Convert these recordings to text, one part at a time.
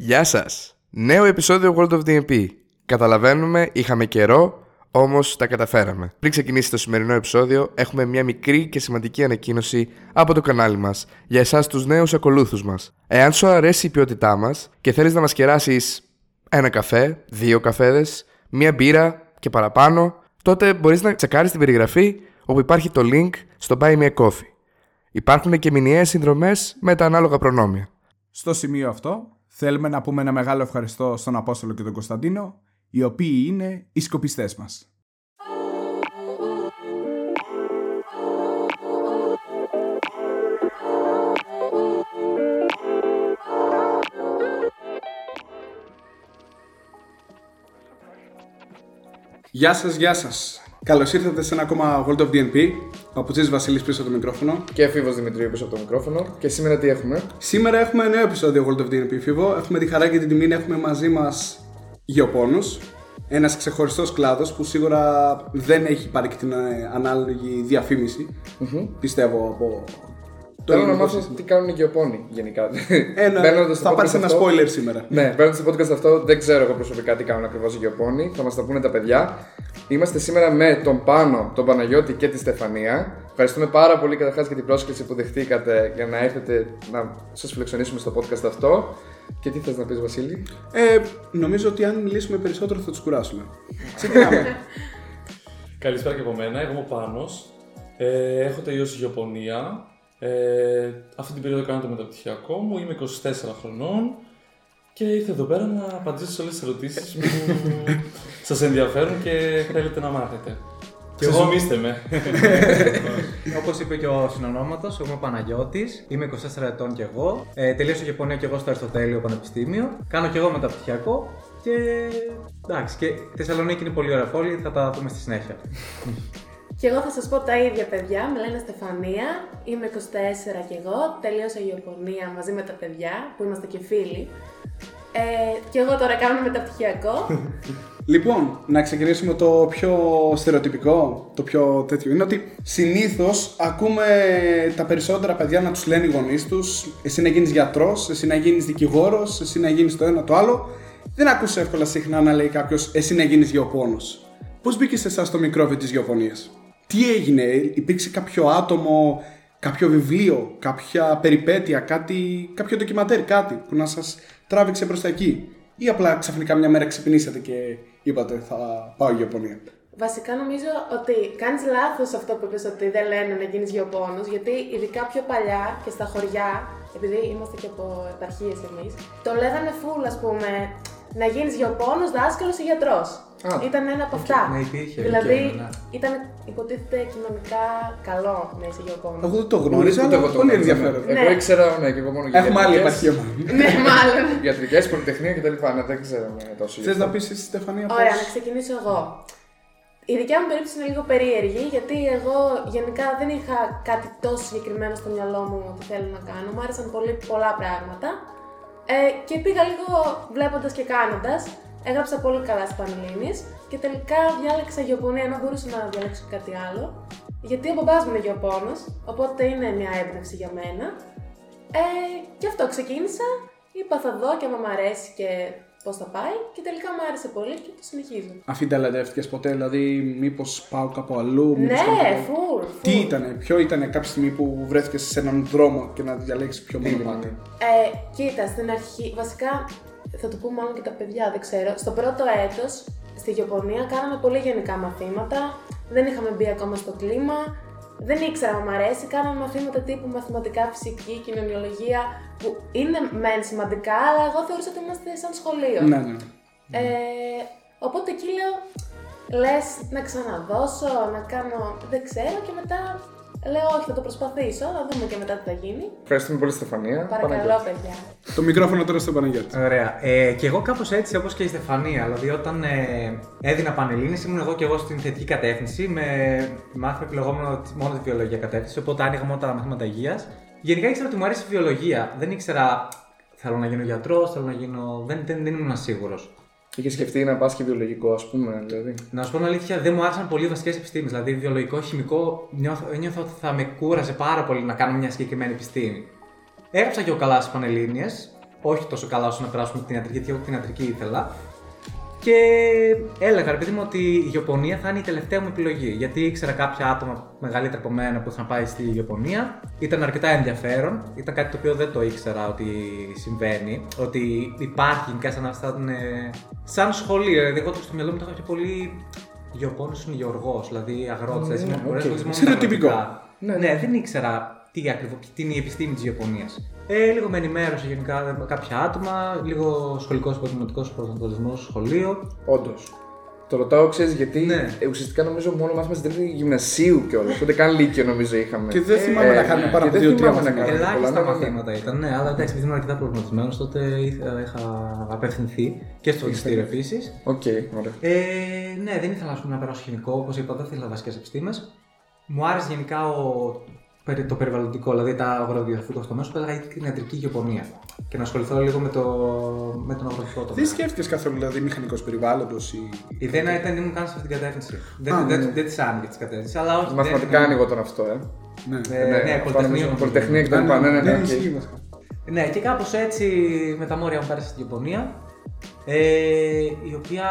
Γεια σας! Νέο επεισόδιο World of DMP. Καταλαβαίνουμε, είχαμε καιρό, όμως τα καταφέραμε. Πριν ξεκινήσει το σημερινό επεισόδιο, έχουμε μια μικρή και σημαντική ανακοίνωση από το κανάλι μας για εσάς τους νέους ακολούθους μας. Εάν σου αρέσει η ποιότητά μας και θέλεις να μας κεράσεις ένα καφέ, δύο καφέδες, μία μπύρα και παραπάνω, τότε μπορείς να τσεκάρεις την περιγραφή όπου υπάρχει το link στο Buy Me a Coffee. Υπάρχουν και μηνιαίες συνδρομές με τα ανάλογα προνόμια. Στο σημείο αυτό, θέλουμε να πούμε ένα μεγάλο ευχαριστώ στον Απόστολο και τον Κωνσταντίνο, οι οποίοι είναι οι σκοπιστές μας. Γεια σας, γεια σας. Καλώς ήρθατε σε ένα ακόμα World of DNP. Παπουτσής Βασίλης πίσω από το μικρόφωνο. Και Φίβος Δημητρίου πίσω από το μικρόφωνο. Και σήμερα τι έχουμε; Σήμερα έχουμε νέο επεισόδιο World of DNP Φίβο. Έχουμε τη χαρά και την τιμή να έχουμε μαζί μας γεωπόνους. Ένας ξεχωριστός κλάδος που σίγουρα δεν έχει πάρει και την ε, ανάλογη διαφήμιση, πιστεύω από το Θέλω να ελληνικό μάθω σύστημα. τι κάνουν οι γεωπόνοι γενικά. Ένα, Μπαίνοντας στο θα πάρεις podcast ένα αυτό- spoiler σήμερα. Ναι, μπαίνοντας στο podcast αυτό, δεν ξέρω εγώ προσωπικά τι κάνουν ακριβώς οι γεωπόνοι. Θα μας τα πούνε τα παιδιά. Είμαστε σήμερα με τον Πάνο, τον Παναγιώτη και τη Στεφανία. Ευχαριστούμε πάρα πολύ καταρχάς για την πρόσκληση που δεχτήκατε για να έρθετε να σας φιλοξενήσουμε στο podcast αυτό. Και τι θες να πεις, Βασίλη; Ε, νομίζω ότι αν μιλήσουμε περισσότερο θα τους κουράσουμε. Ξεκινάμε. Καλησπέρα και από μένα, εγώ είμαι ο Πάνος. Ε, έχω τελειώσει γεωπονία. Ε, αυτή την περίοδο κάνω το μεταπτυχιακό μου, είμαι 24 χρονών και ήρθα εδώ πέρα να απαντήσω σε όλες τις ερωτήσεις που σας ενδιαφέρουν και θέλετε να μάθετε. Κι εγώ. Ξεζουμίστε με. Όπως είπε και ο συνονόματο, εγώ είμαι ο Παναγιώτης, είμαι 24 ετών κι εγώ. Ε, τελείωσα Ιαπωνία κι εγώ στο Αριστοτέλειο Πανεπιστήμιο. Κάνω κι εγώ μεταπτυχιακό. Και εντάξει, και η Θεσσαλονίκη είναι πολύ ωραία πόλη, θα τα πούμε στη συνέχεια. Και εγώ θα σας πω τα ίδια παιδιά, με λένε Στεφανία, είμαι 24 και εγώ, τελείωσα Ιαπωνία μαζί με τα παιδιά, που είμαστε και φίλοι. Ε, και εγώ τώρα κάνω μεταπτυχιακό. Λοιπόν, να ξεκινήσουμε το πιο στερεοτυπικό, το πιο τέτοιο. Είναι ότι συνήθως ακούμε τα περισσότερα παιδιά να τους λένε οι γονείς τους: Εσύ να γίνεις γιατρός, εσύ να γίνεις δικηγόρος, εσύ να γίνεις το ένα το άλλο. Δεν ακούς εύκολα συχνά να λέει κάποιος: Εσύ να γίνεις γεωπόνος. Πώς μπήκες σε εσάς το μικρόβιο της γεωπονίας, Τι έγινε, υπήρξε κάποιο άτομο, κάποιο βιβλίο, κάποια περιπέτεια, κάτι, κάποιο ντοκιμαντέρ, κάτι που να σας τράβηξε προς τα εκεί; Ή απλά ξαφνικά μια μέρα ξυπνήσατε και είπατε θα πάω γεωπονία. Βασικά νομίζω ότι κάνεις λάθος αυτό που είπες ότι δεν λένε να γίνεις γεωπόνος, γιατί ειδικά πιο παλιά και στα χωριά, επειδή είμαστε και από επαρχίες εμείς, το λέγανε φουλ ας πούμε, να γίνεις γεωπόνος, δάσκαλος ή γιατρός. Α, ήταν ένα από αυτά. ναι, υπήρχε, δηλαδή υπήρχε, ναι. ήταν υποτίθεται κοινωνικά καλό να είσαι γεωπόνος. Εγώ δεν το γνώριζα, Ούτε αλλά εγώ το πολύ γνώριζα, ενδιαφέρον. ναι. Ναι. Εγώ ήξερα, ναι, και εγώ μόνο για Έχουμε άλλη ιατρικές- επαρχία μάλλον. ναι, μάλλον. Ιατρικές, πολυτεχνία κτλ. Ναι, δεν ξέραμε τόσο. γι' Θες αυτό. να πεις εσύ, Στεφανία, Ωραία, πώς- να ξεκινήσω εγώ. Η δικιά μου περίπτωση είναι λίγο περίεργη, γιατί εγώ γενικά δεν είχα κάτι τόσο συγκεκριμένο στο μυαλό μου ότι θέλω να κάνω. Μου άρεσαν πολύ πολλά πράγματα. Ε, και πήγα λίγο βλέποντας και κάνοντας. Έγραψα πολύ καλά στις Πανελλήνιες και τελικά διάλεξα γεωπονία ενώ μπορούσα να διαλέξω κάτι άλλο. Γιατί ο μπαμπάς μου είναι γεωπόνος, οπότε είναι μια έμπνευση για μένα. Ε, και αυτό ξεκίνησα. Είπα θα δω και άμα μ' αρέσει και πώς θα πάει. Και τελικά μου άρεσε πολύ και το συνεχίζω. Αφού ταλαντεύτηκε ποτέ, δηλαδή, μήπως πάω κάπου αλλού. μήπως Ναι, κάνω κάτι- φουλ. Τι ήταν, ποιο ήταν κάποια στιγμή που βρέθηκες σε έναν δρόμο και να διαλέξεις ποιο Τι μονοπάτι. είναι; Ε, κοίτα, στην αρχή, βασικά θα το πούμε μάλλον και τα παιδιά, δεν ξέρω. Στο πρώτο έτος, στη γεωπονία, κάναμε πολύ γενικά μαθήματα. Δεν είχαμε μπει ακόμα στο κλίμα. Δεν ήξερα αν μου αρέσει. Κάναμε μαθήματα τύπου μαθηματικά, φυσική, κοινωνιολογία, που είναι μεν σημαντικά, αλλά εγώ θεωρούσα ότι είμαστε σαν σχολείο. Ναι, ναι. Ε, οπότε εκεί λέω, λες να ξαναδώσω, να κάνω, δεν ξέρω και μετά λέω όχι θα το προσπαθήσω, να δούμε και μετά τι θα γίνει. Ευχαριστούμε πολύ, Στεφανία. Παρακαλώ Παναγιώτη. παιδιά. Το μικρόφωνο τώρα στον Παναγιώτη. Ωραία. Ε, και εγώ κάπως έτσι όπως και η Στεφανία. Δηλαδή, όταν ε, έδινα πανελλήνιες ήμουν εγώ και εγώ στην θετική κατεύθυνση με μάθημα επιλεγόμενο τη- μόνο τη βιολογία κατεύθυνση. Οπότε άνοιγα μόνο τα μαθήματα υγείας. Γενικά ήξερα ότι μου αρέσει η βιολογία. Δεν ήξερα θέλω να γίνω γιατρός, θέλω να γίνω. Δεν, δεν, δεν ήμουν σίγουρος. Είχε σκεφτεί να πας και βιολογικό, ας πούμε, δηλαδή. Να σου πω την αλήθεια, δεν μου άρεσαν πολύ οι βασικές επιστήμες. Δηλαδή, βιολογικό, χημικό, νιώθω, νιώθω ότι θα με κούραζε πάρα πολύ να κάνω μια συγκεκριμένη επιστήμη. Έγραψα και ο καλά στις Πανελλήνιες. όχι τόσο καλά όσο να περάσουμε την ιατρική, γιατί εγώ την ιατρική ήθελα. Και έλεγα, ρε παιδί μου, ότι η Ιαπωνία θα είναι η τελευταία μου επιλογή. Γιατί ήξερα κάποια άτομα μεγαλύτερα από μένα που είχαν πάει στη Ιαπωνία. Ήταν αρκετά ενδιαφέρον. Ήταν κάτι το οποίο δεν το ήξερα ότι συμβαίνει. Ότι υπάρχει γενικά σαν, σαν, ε, σαν σχολείο. Δηλαδή, εγώ το στο μυαλό μου το είχα πιο πολύ. Γεωπόνο είναι γεωργός, δηλαδή αγρότης. Ναι, δηλαδή, οκ. μπορείς να δεις μόνο Στερεοτυπικό. τα αγροτικά. Ναι, Ναι, ναι. δεν ήξερα τι ακριβώς, τι είναι η επιστήμη της γεωπονίας. Ε, λίγο με ενημέρωσε γενικά με κάποια άτομα, λίγο σχολικός επαγγελματικό προσανατολισμός στο σχολείο. Όντως. Το ρωτάω, ξέρεις γιατί. Ναι. ε, ουσιαστικά νομίζω μόνο μάθημα στην τρίτη γυμνασίου κιόλας. Ούτε καν λύκειο νομίζω είχαμε. Και δεν θυμάμαι να κάνουμε πάρα και από δεν δύο-τρία θυμάμαι να μαθήματα. κάνουμε πολλά, Ελάχιστα ναι, ναι, ναι. μαθήματα ήταν, ναι, αλλά εντάξει, επειδή ήμουν αρκετά προβληματισμένος, τότε είχα, είχα απευθυνθεί και στο φροντιστήριο επίσης. Οκ, ωραία. Ε, ναι, δεν ήθελα ας πούμε, να περάσω χημικό, όπως είπα, δεν ήθελα βασικέ επιστήμες. Μου άρεσε γενικά ο, περι- το περιβαλλοντικό, δηλαδή τα αγροδιαφύγω στο μέσο, που έλεγα την ιατρική γεωπονία. Και να ασχοληθώ λίγο με, το, με τον αγροτικό τομέα. Δεν σκέφτηκες καθόλου δηλαδή μηχανικός περιβάλλοντος ή. Η ιδέα ήταν να ήμουν καν σε αυτή την κατεύθυνση. Δεν, Α, δεν, ναι. δεν, της άνοιγε τη κατεύθυνση, αλλά όχι. Μαθηματικά δεν- ανοίγονταν αυτό, ε. Ναι. Ε, ναι, αυτό Πολυτεχνείο. νομίζω, νομίζω. Πολυτεχνία και τα λοιπά. Ναι, ναι, ναι. οκ. ισχύει βασικά. Ναι, και κάπως έτσι με τα μόρια μου πέρασε στην Ιαπωνία. Ε, η οποία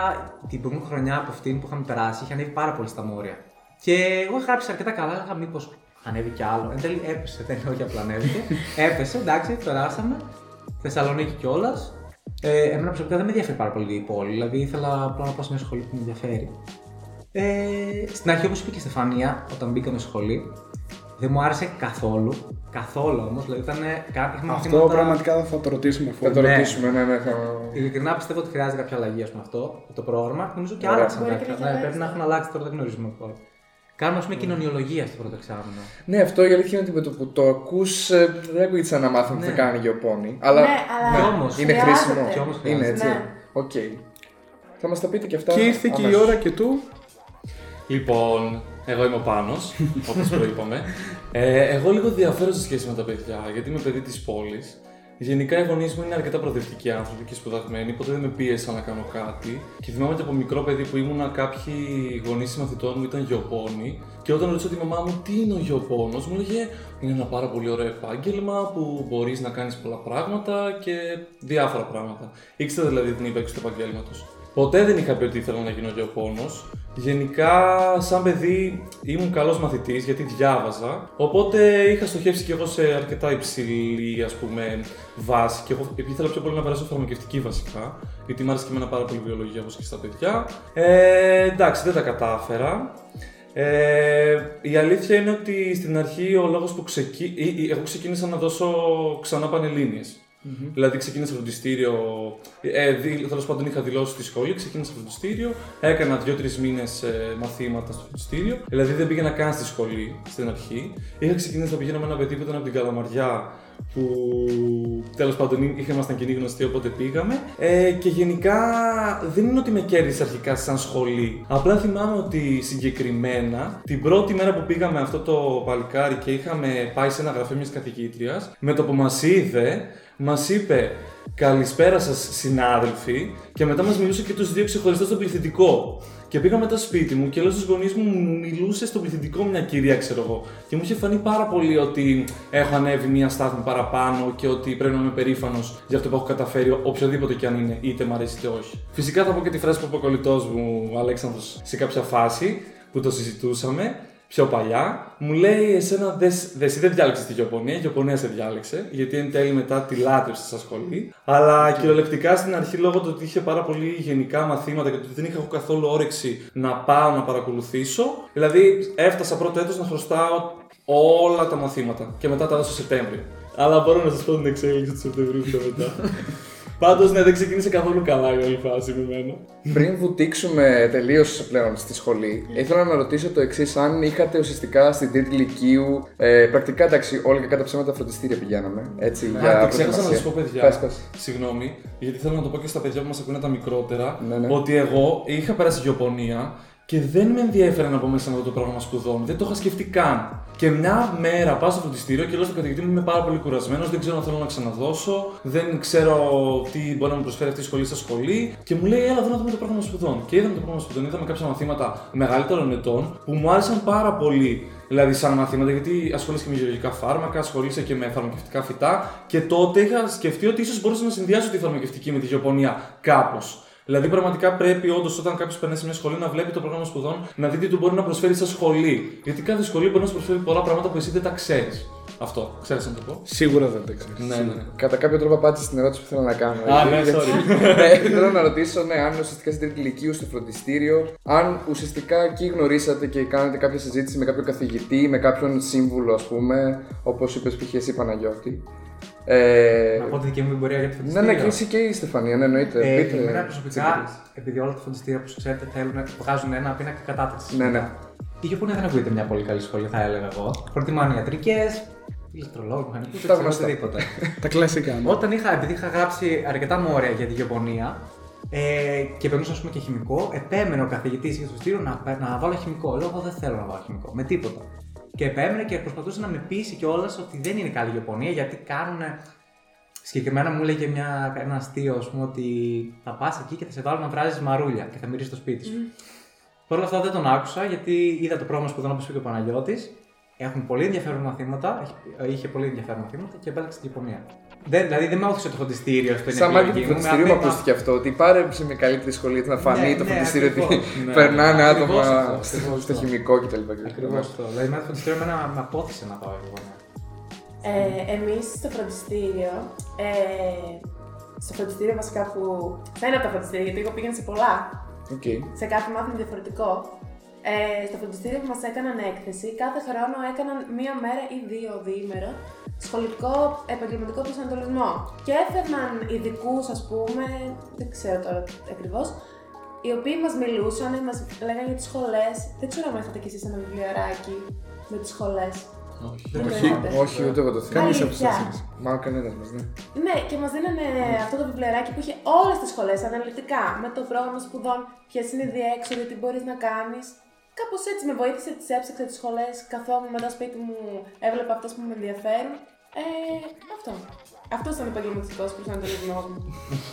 την προηγούμενη χρονιά από αυτήν που είχαμε περάσει είχε ανέβει πάρα πολύ στα μόρια. Και εγώ είχα γράψει αρκετά καλά, έλεγα μήπως ανέβει κι άλλο. Εν τέλει έπεσε, δεν είναι όχι απλά ανέβηκε. έπεσε, εντάξει, περάσαμε. Θεσσαλονίκη κιόλας. Ε, εμένα προσωπικά δεν με ενδιαφέρει πάρα πολύ η πόλη, δηλαδή ήθελα απλά να πάω σε μια σχολή που με ενδιαφέρει. Ε, στην αρχή, όπως είπε και η Στεφανία, όταν μπήκαμε σχολή, δεν μου άρεσε καθόλου. Καθόλου όμως, δηλαδή ήταν. κα- είχαμε Αυτό μαθήματα- πραγματικά θα το ρωτήσουμε Θα αφού. το Ναι. ρωτήσουμε, ναι, ναι. Θα... Ειλικρινά πιστεύω ότι χρειάζεται κάποια αλλαγή ας πούμε, αυτό το πρόγραμμα. Νομίζω και Ωραία. άλλαξαν Μπορεί και κάποια. να έχει Ναι, αλλάξει, πρέπει να ναι. έχουν αλλάξει τώρα, δεν γνωρίζουμε ακόμα. Κάνουμε, ας πούμε, κοινωνιολογία στο πρώτο εξάμηνο. Ναι, αυτό η αλήθεια είναι ότι με το που το ακούς δεν ακούγεται σαν ένα μάθημα που θα Ναι. κάνει γεωπόνοι. Αλλά Ναι, αλλά Κι όμως, είναι χρειάζεται. χρήσιμο. Κι όμως είναι χρειάζεται. έτσι. Ναι. Οκ. Θα μας τα πείτε και αυτά. Και ήρθε και η αμέσως. ώρα και του. Λοιπόν, εγώ είμαι ο Πάνος, όπως προείπαμε. Ε, εγώ λίγο διαφέρω σε σχέση με τα παιδιά, γιατί είμαι παιδί της πόλης. Γενικά οι γονείς μου είναι αρκετά προοδευτικοί άνθρωποι και σπουδαγμένοι, ποτέ δεν με πίεσαν να κάνω κάτι. Και θυμάμαι και από μικρό παιδί που ήμουνα κάποιοι γονείς συμμαθητών μου ήταν γεωπόνοι. Και όταν ρωτήσω τη μαμά μου τι είναι ο γεωπόνος, μου έλεγε είναι ένα πάρα πολύ ωραίο επάγγελμα που μπορείς να κάνεις πολλά πράγματα και διάφορα πράγματα. Ήξερα δηλαδή την ύπαρξη του επαγγέλματος. Ποτέ δεν είχα πει ότι ήθελα να γίνω γεωπόνος. Γενικά, σαν παιδί ήμουν καλός μαθητής γιατί διάβαζα. Οπότε είχα στοχεύσει και εγώ σε αρκετά υψηλή ας πούμε, βάση. Και εγώ ήθελα πιο πολύ να περάσω φαρμακευτική βασικά. Γιατί μου άρεσε και εμένα πάρα πολύ η βιολογία όπως και στα παιδιά. Ε, εντάξει, δεν τα κατάφερα. Ε, η αλήθεια είναι ότι στην αρχή ο λόγος που ξεκι... ή- ή- εγώ ξεκίνησα να δώσω ξανά πανελλήνιες. Δηλαδή ξεκίνησα φροντιστήριο, ε, δι- τέλος πάντων είχα δηλώσει στη σχολή, ξεκίνησα φροντιστήριο, έκανα δύο-τρεις μήνες μαθήματα στο φροντιστήριο. Δηλαδή δεν πήγαινα καν στη σχολή στην αρχή. Είχα ξεκινήσει να πηγαίνω με ένα παιδί που ήταν από την Καλαμαριά, που τέλος πάντων εί- ήμασταν κοινοί γνωστοί, οπότε πήγαμε. Ε, και γενικά δεν είναι ότι με κέρδισε αρχικά σαν σχολή. Απλά θυμάμαι ότι συγκεκριμένα την πρώτη μέρα που πήγαμε αυτό το παλικάρι και είχαμε πάει σε ένα γραφείο μιας καθηγήτριας, με το που μας είδε, μας είπε Καλησπέρα σας, συνάδελφοι, και μετά μας μιλούσε και τους δύο ξεχωριστά στο πληθυντικό. Και πήγα μετά σπίτι μου και λέω στου γονείς μου, μου μιλούσε στο πληθυντικό μια κυρία, ξέρω εγώ. Και μου είχε φανεί πάρα πολύ ότι έχω ανέβει μια στάθμη παραπάνω και ότι πρέπει να είμαι περήφανος για αυτό που έχω καταφέρει, οποιοδήποτε και αν είναι, είτε μ' αρέσει είτε όχι. Φυσικά θα πω και τη φράση που είπε ο κολλητός μου, ο Αλέξανδρος, σε κάποια φάση που το συζητούσαμε πιο παλιά, μου λέει: Εσένα δε, δε, εσύ δεν διάλεξες τη γεωπονία, η γεωπονία σε διάλεξε, γιατί εν τέλει μετά τη λάτρεψε στα σχολή. Αλλά κυριολεκτικά στην αρχή, λόγω του ότι είχε πάρα πολύ γενικά μαθήματα και ότι δεν είχα εγώ καθόλου όρεξη να πάω να παρακολουθήσω, δηλαδή έφτασα πρώτο έτος να χρωστάω όλα τα μαθήματα και μετά τα έδωσα Σεπτέμβριο. Αλλά μπορώ να σας πω την εξέλιξη του Σεπτεμβρίου πιο μετά. Πάντως, ναι, δεν ξεκίνησε καθόλου καλά η όλη φάση με εμένα. Πριν βουτήξουμε τελείως πλέον στη σχολή, ήθελα να ρωτήσω το εξής: Αν είχατε ουσιαστικά στην τρίτη ηλικίου. Ε, πρακτικά εντάξει, όλοι και κατά ψέματα φροντιστήρια πηγαίναμε. Έτσι, για Α, και ξέχασα να προετοιμασία. σα πω, παιδιά. Πες, πες. Συγγνώμη, γιατί θέλω να το πω και στα παιδιά που μας ακούνε τα μικρότερα. Ναι, ναι. Ότι εγώ είχα περάσει γεωπονία και δεν με ενδιαφέρε να πω μέσα με αυτό το πρόγραμμα σπουδών. Δεν το είχα σκεφτεί καν. Και μια μέρα πάω στο φροντιστήριο και λέω στον καθηγητή μου είμαι πάρα πολύ κουρασμένος, δεν ξέρω αν θέλω να ξαναδώσω, δεν ξέρω τι μπορεί να μου προσφέρει αυτή η σχολή στα σχολή. Και μου λέει, Έλα, εδώ να δούμε το πρόγραμμα σπουδών. Και είδαμε το πρόγραμμα σπουδών, είδαμε κάποια μαθήματα μεγαλύτερων ετών που μου άρεσαν πάρα πολύ Δηλαδή, σαν μαθήματα, γιατί ασχολείσαι και με γεωργικά φάρμακα, ασχολείσαι και με φαρμακευτικά φυτά. Και τότε είχα σκεφτεί ότι ίσως μπορούσα να συνδυάσω τη φαρμακευτική με τη γεωπονία κάπως. Δηλαδή, πραγματικά πρέπει όντως όταν κάποιος περνάει σε μια σχολή να βλέπει το πρόγραμμα σπουδών, να δει τι του μπορεί να προσφέρει σαν σχολή. Γιατί κάθε σχολή μπορεί να σου προσφέρει πολλά πράγματα που εσύ δεν τα ξέρεις. Αυτό, ξέρεις να το πω; Σίγουρα δεν το ξέρεις. Ναι, ναι. ναι. Κατά κάποιο τρόπο απάντησες την ερώτηση που θέλω να κάνω. Α, έτσι, ναι, γιατί- sorry. ναι, θέλω να ρωτήσω, ναι, αν ουσιαστικά στην τρίτη ηλικίου στο φροντιστήριο, αν ουσιαστικά εκεί γνωρίσατε και κάνετε κάποια συζήτηση με κάποιον καθηγητή, με κάποιον σύμβουλο, ας πούμε, όπως είπες π.χ. εσύ Παναγιώτη. Ε, Να πω τη δική μου εμπειρία για το ναι, φροντιστήριο. ναι, και εσύ και η Στεφανία, ναι, εννοείται. Ε, Πείτε, εμένα τι προσωπικά, εμπειρίες. επειδή όλα τα φροντιστήρια που ξέρετε θέλουν, βγάζουν ένα πίνακα κατάταξης. Ναι, ναι. Η Γεωπονία δεν ακούγεται μια πολύ καλή σχολή, θα έλεγα εγώ. Προτιμάνε ιατρικές, ηλεκτρολόγου, μηχανικούς, Τα γνωστά. οτιδήποτε. Τα κλασικά. ναι. Όταν είχα, επειδή είχα γράψει αρκετά μόρια για τη γεωπονία ε, και περνούσα ας πούμε, και χημικό, επέμενε ο καθηγητής για το φροντιστήριο να, να βάλω χημικό. Λέω, εγώ δεν θέλω να βάλω χημικό, με τίποτα. Και επέμενε και προσπαθούσε να με πείσει κιόλας ότι δεν είναι καλή γεωπονία γιατί κάνουν. Συγκεκριμένα μου έλεγε μια, ένας αστείο, ας πούμε, ότι θα πας εκεί και θα σε βάλω να βράζεις μαρούλια και θα μυρίσει το σπίτι σου. Παρ' όλα αυτά δεν τον άκουσα γιατί είδα το πρόγραμμα σπουδών όπως είπε και ο Παναγιώτης. Έχουν πολύ ενδιαφέρον μαθήματα, έχει- είχε πολύ ενδιαφέρον μαθήματα και επέλεξε την Ιαπωνία. Δεν, δηλαδή δεν με όθησε το φροντιστήριο στο Σαν μάρκετ του επιλογή μου, με φροντιστηρίου μου απέτα- ακούστηκε αυτό. Ότι πάρε σε μια καλύτερη σχολή γιατί να φανεί Ναι, το ναι, φροντιστήριο ότι ακριβώς. Ναι. περνάνε Ακριβώς άτομα αυτό, στο- ακριβώς στο αυτό. χημικό κτλ. Ακριβώς αυτό. Δηλαδή, με το φροντιστήριο εμένα με απώθησε να πάω εγώ. ναι. Ε, εμείς στο φροντιστήριο, ε, στο φροντιστήριο βασικά που, σε ένα από τα φροντιστήρια, γιατί εγώ πήγαινα σε πολλά, Οκ. σε κάθε μάθημα διαφορετικό. Ε, στο φροντιστήριο που μας έκαναν έκθεση, κάθε χρόνο έκαναν μία μέρα ή δύο διήμερο σχολικό επαγγελματικό προσανατολισμό. Και έφερναν ειδικούς, ας πούμε, δεν ξέρω τώρα ακριβώς, οι οποίοι μας μιλούσαν, μας λέγανε για τις σχολές. Δεν ξέρω αν έχετε κι εσείς ένα βιβλιαράκι με τις σχολές. Όχι. Δεν το Όχι. έχετε. Όχι, ούτε εγώ το θέλω. Κανείς από Αλήθεια. εσάς. Μα κανένας μας, ναι. Ναι, και μας δίνανε αυτό το βιβλιαράκι που είχε όλες τις σχολές αναλυτικά. Με το πρόγραμμα σπουδών, ποιες είναι οι διέξοδοι, τι μπορείς να κάνεις. Κάπως έτσι με βοήθησε, τις έψαξα τις σχολές. Καθόμουν μετά σπίτι μου, έβλεπα αυτές που με ενδιαφέρουν. Ε, αυτό. Αυτός ήταν ο επαγγελματικός προσανατολισμό μου.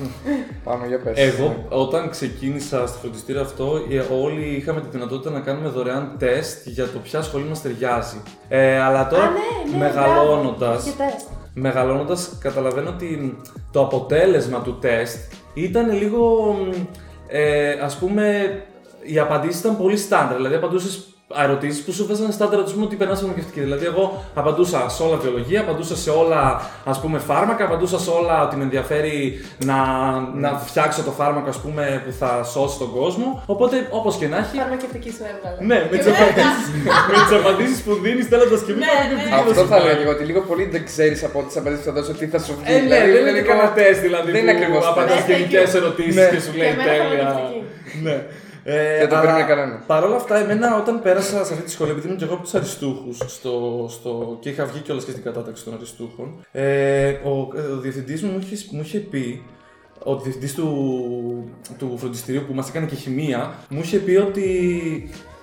Πάμε για πες. Εγώ, όταν ξεκίνησα στο φροντιστήριο αυτό, ε, όλοι είχαμε τη δυνατότητα να κάνουμε δωρεάν τεστ για το ποια σχολή μας ταιριάζει. Ε, αλλά τώρα, Α, ναι, ναι, μεγαλώνοντας, μπράβο. Είχε τεστ. μεγαλώνοντας καταλαβαίνω ότι το αποτέλεσμα του τεστ ήταν λίγο, μ, ε, ας πούμε, οι απαντήσεις ήταν πολύ στάνταρ, δηλαδή απαντούσες ερωτήσεις που σου βάζανε στάνταρ ρωτήσουν ότι περνάς φαρμακευτική. Δηλαδή, εγώ απαντούσα σε όλα βιολογία, απαντούσα σε όλα ας πούμε, φάρμακα, απαντούσα σε όλα ότι με ενδιαφέρει να, να φτιάξω το φάρμακο ας πούμε, που θα σώσει τον κόσμο. Οπότε, όπως και να έχει. Φαρμακευτική σου έβγαλε. Ναι, με τις απαντήσει που δίνεις στέλνοντας και μη Ναι, φαρμακευτική ναι. θα Αυτό σου θα πάρει. έλεγα ότι λίγο πολύ δεν ξέρεις από τις απαντήσεις που θα δώσω τι θα σου βγει. Ε, ναι, Δηλαδή, δεν είναι λίγο- κανένα τεστ δηλαδή Δεν είναι που ακριβώς απαντάς τεστ. γενικές Ναι, ερωτήσεις ναι. και σου λέει Και εμένα τέλεια. φαρμακευτική. Ναι. Ε, Δεν το αλλά περίμενε κανένας. Παρ' όλα αυτά, εμένα όταν πέρασα σε αυτή τη σχολή, επειδή ήμουν και εγώ από τους αριστούχους στο, στο, και είχα βγει κιόλας και στην κατάταξη των αριστούχων, ε, ο, ο διευθυντής μου μου είχε, μου είχε πει, ο διευθυντής του, του φροντιστηρίου που μας έκανε και χημεία, μου είχε πει ότι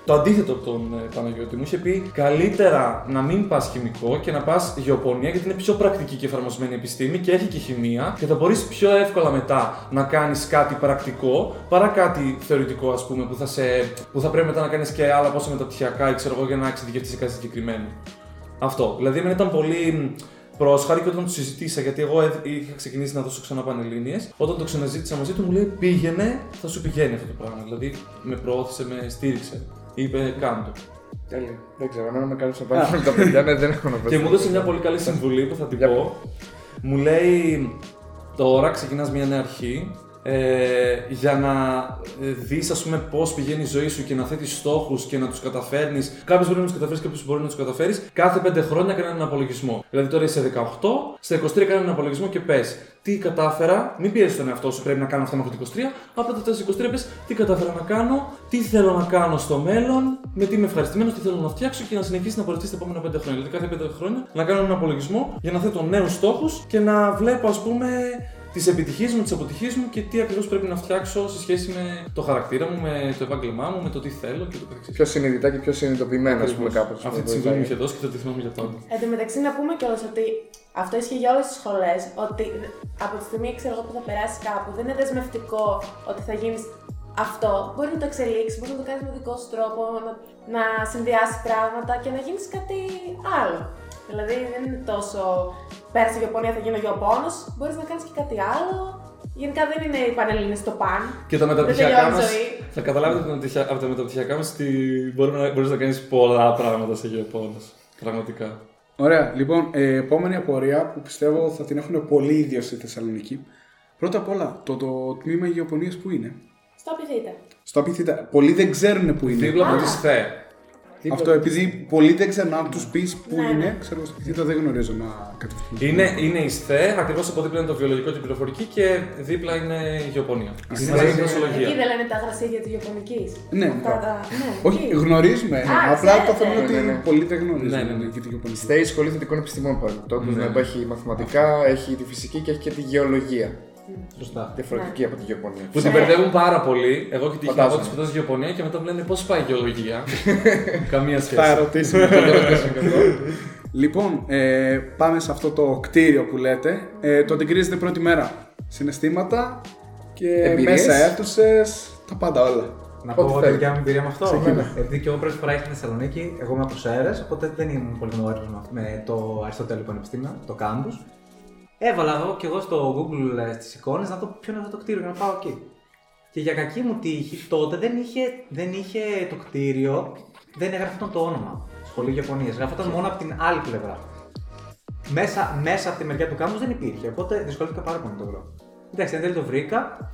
το αντίθετο από τον ε, Παναγιώτη. Μου είχε πει καλύτερα να μην πας χημικό και να πας γεωπονία γιατί είναι πιο πρακτική και εφαρμοσμένη επιστήμη και έχει και χημεία και θα μπορείς πιο εύκολα μετά να κάνεις κάτι πρακτικό παρά κάτι θεωρητικό, ας πούμε, που θα, σε, που θα πρέπει μετά να κάνεις και άλλα πόσα μεταπτυχιακά ή ξέρω εγώ για να εξειδικευτείς σε κάτι συγκεκριμένο. Αυτό. Δηλαδή, εμένα ήταν πολύ πρόσχαρη και όταν το συζητήσα, γιατί εγώ έδ- είχα ξεκινήσει να δώσω ξανά πανελλήνιες, όταν το ξαναζήτησα μαζί του, μου λέει πήγαινε, θα σου πηγαίνει αυτό το πράγμα. Δηλαδή, με προώθησε, με στήριξε. Είπε, κάντο. Τέλεια. Δεν ξέρω, εμένα με κάνουν να πάρω όλα τα παιδιά, ναι, δεν έχω να Και μου έδωσε μια πολύ καλή συμβουλή που θα την Για πω. Μου λέει, τώρα ξεκινάς μια νέα αρχή, ε, για να ε, δεις ας πούμε πώς πηγαίνει η ζωή σου και να θέτεις στόχους και να τους καταφέρνεις. Κάποιος μπορεί να τους καταφέρεις, κάποιος μπορεί να τους καταφέρεις. Κάθε 5 χρόνια κάνει έναν απολογισμό. Δηλαδή τώρα είσαι 18, στα 23 κάνει έναν απολογισμό και πες τι κατάφερα, μην πιέζεις τον εαυτό σου, πρέπει να κάνω αυτά μέχρι το 23. Απλά τα 23 πες τι κατάφερα να κάνω, τι θέλω να κάνω στο μέλλον, με τι είμαι ευχαριστημένος, τι θέλω να φτιάξω και να συνεχίσει να πορευτείς τα επόμενα 5 χρόνια. Δηλαδή κάθε 5 χρόνια να κάνω έναν απολογισμό για να θέτω νέους στόχους και να βλέπω ας πούμε τι επιτυχίε μου, τι αποτυχίε μου και τι ακριβώς πρέπει να φτιάξω σε σχέση με το χαρακτήρα μου, με το επάγγελμά μου, με το τι θέλω και το καθεξής. Πιο συνειδητά και πιο συνειδητοποιημένα, ας πούμε, κάπως. Αυτή τη συμβουλή μου είχε δώσει και θα τη θυμάμαι για πάντα. Εν τω μεταξύ να πούμε κιόλας ότι αυτό ισχύει για όλες τις σχολές. Ότι από τη στιγμή ξέρω εγώ, που θα περάσει κάπου, δεν είναι δεσμευτικό ότι θα γίνεις αυτό μπορεί να το εξελίξεις, μπορεί να το κάνεις με δικό σου τρόπο, να, να συνδυάσεις πράγματα και να γίνεις κάτι άλλο. Δηλαδή δεν είναι τόσο πέρασε η Ιαπωνία θα γίνω Ιαπώνος, μπορείς να κάνεις και κάτι άλλο. Γενικά δεν είναι οι Πανελλήνες στο παν. Και τα Δεν μεταπτυχιακά τελειώνει μα. η ζωή. Θα καταλάβετε από τα μεταπτυχια- από τα μεταπτυχιακά μας ότι μπορεί να, μπορείς να κάνεις πολλά πράγματα σε γεωπόνο. Πραγματικά. Ωραία, λοιπόν, ε, επόμενη απορία που πιστεύω θα την έχουν πολύ ίδιο στη Θεσσαλονίκη. Πρώτα απ' όλα, το, το τμήμα γεωπονίας που είναι; Στο πειθείτε. Στο Απιθύτα. Πολλοί δεν ξέρουν που είναι. Δίπλα από τη ΣΘΕ. Αυτό επειδή πολλοί δεν ξέρουν, αν τους πεις που Ναι, είναι, ναι. ξέρω εγώ στο Απιθύτα δεν γνωρίζω να κατευθύνω. Είναι, είναι η ΣΘΕ, ακριβώς από δίπλα είναι το βιολογικό και η πληροφορική και δίπλα είναι η γεωπονία. Στην Μαζί με την είναι- Εκεί δοσολογία. δεν λένε τα γρασίδια τη Ιαπωνική. Ναι, Αυτά μπράβο. τα. Ναι, Όχι, εκεί. γνωρίζουμε. Α, Απλά το ξέρετε. θέμα είναι ότι Ναι, ναι, ναι. πολλοί δεν γνωρίζουν Ναι, ναι, ναι. και τη γεωπονική. Στέει σχολή θετικών επιστημών παραδείγματο. Όπω Ναι. να έχει μαθηματικά, έχει τη φυσική και έχει και τη γεωλογία. Σωστά. Διαφορετική από τη γεωπονία. Που την μπερδεύουν πάρα πολύ. Εγώ και τη Φαντάζομαι. χειρό τη σπουδάζω γεωπονία και μετά μου λένε πώς πάει η γεωλογία; Καμία Θα σχέση. ερωτήσουμε. λοιπόν, ε, πάμε σε αυτό το κτίριο που λέτε. Ε, το αντικρίζετε πρώτη μέρα. Συναισθήματα και Εμπειρίες. μέσα αίθουσες, τα πάντα όλα. Να Ό,τι πω τη θέλει. δικιά μου εμπειρία με αυτό. Ξεκίνα. Επειδή και εγώ πρώτη φορά ήρθα στη Θεσσαλονίκη, εγώ είμαι από Σέρες, οπότε δεν ήμουν πολύ γνώριο με το Αριστοτέλειο Πανεπιστήμιο, το campus. Έβαλα εγώ και εγώ στο Google ε, στις εικόνες να δω ποιο είναι αυτό το κτίριο για να πάω εκεί. Και για κακή μου τύχη, τότε δεν είχε, δεν είχε το κτίριο, δεν έγραφε το όνομα. Σχολείο Ιαπωνίας. Γράφονταν μόνο από την άλλη πλευρά. Μέσα, μέσα από τη μεριά του κάμπους δεν υπήρχε, οπότε δυσκολεύτηκα πάρα πολύ να το βρω. Εντάξει, εν τέλει το βρήκα,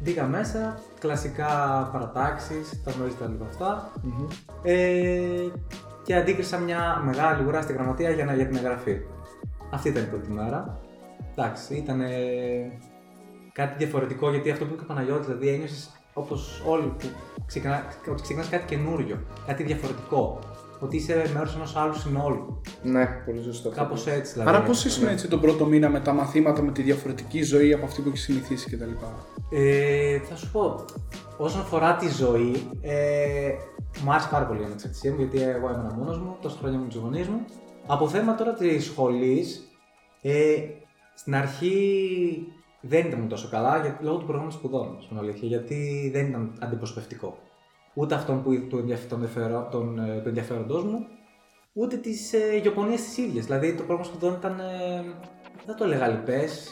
μπήκα μέσα, κλασικά παρατάξεις, τα γνωρίζετε λίγο αυτά. Ε, και αντίκρισα μια μεγάλη ουρά στη γραμματεία για, να, για την εγγραφή. Αυτή ήταν η πρώτη μέρα. Εντάξει, ήταν κάτι διαφορετικό γιατί αυτό που είπε ο Παναγιώτης, δηλαδή ένιωσες όπως όλοι που ξεκινά, ότι ξεκινάς κάτι καινούριο, κάτι διαφορετικό. Ότι είσαι μέρος ενός άλλου συνόλου. Ναι, πολύ σωστό. Κάπως έτσι δηλαδή. Άρα, πώς ήσουν έτσι τον πρώτο μήνα με τα μαθήματα, με τη διαφορετική ζωή από αυτή που έχεις συνηθίσει κτλ. Ε, θα σου πω, όσον αφορά τη ζωή, ε, μου άρεσε πάρα πολύ η ανεξαρτησία μου γιατί εγώ έμενα μόνος μου, τόσα χρόνια με τους γονείς μου. Από θέμα τώρα της σχολής, ε, στην αρχή δεν ήταν τόσο καλά γιατί, λόγω του προγράμματος σπουδών, στην αλήθεια, γιατί δεν ήταν αντιπροσωπευτικό. Ούτε αυτόν που του ενδιαφε- τον ενδιαφερό- τον, ε, του ενδιαφέροντός μου, ούτε τη ε, γεωπονία της ίδιας. Δηλαδή το πρόγραμμα σπουδών ήταν. Ε, δεν το έλεγα ελλιπές,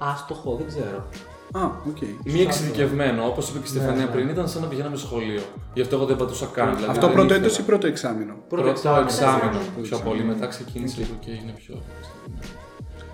άστοχο, δεν ξέρω. Α, οκ. Μη εξειδικευμένο, όπως είπε και η Στεφανία ναι. πριν, ήταν σαν να πηγαίναμε σχολείο. Γι' αυτό εγώ δεν πατούσα καν. δηλαδή Αυτό δεν πρώτο ήθελα. έτος ή πρώτο εξάμηνο; Πρώτο εξάμηνο. εξάμεινο. Εξάμηνο. Πιο πολύ. Μετά ξεκίνησε λίγο και είναι πιο.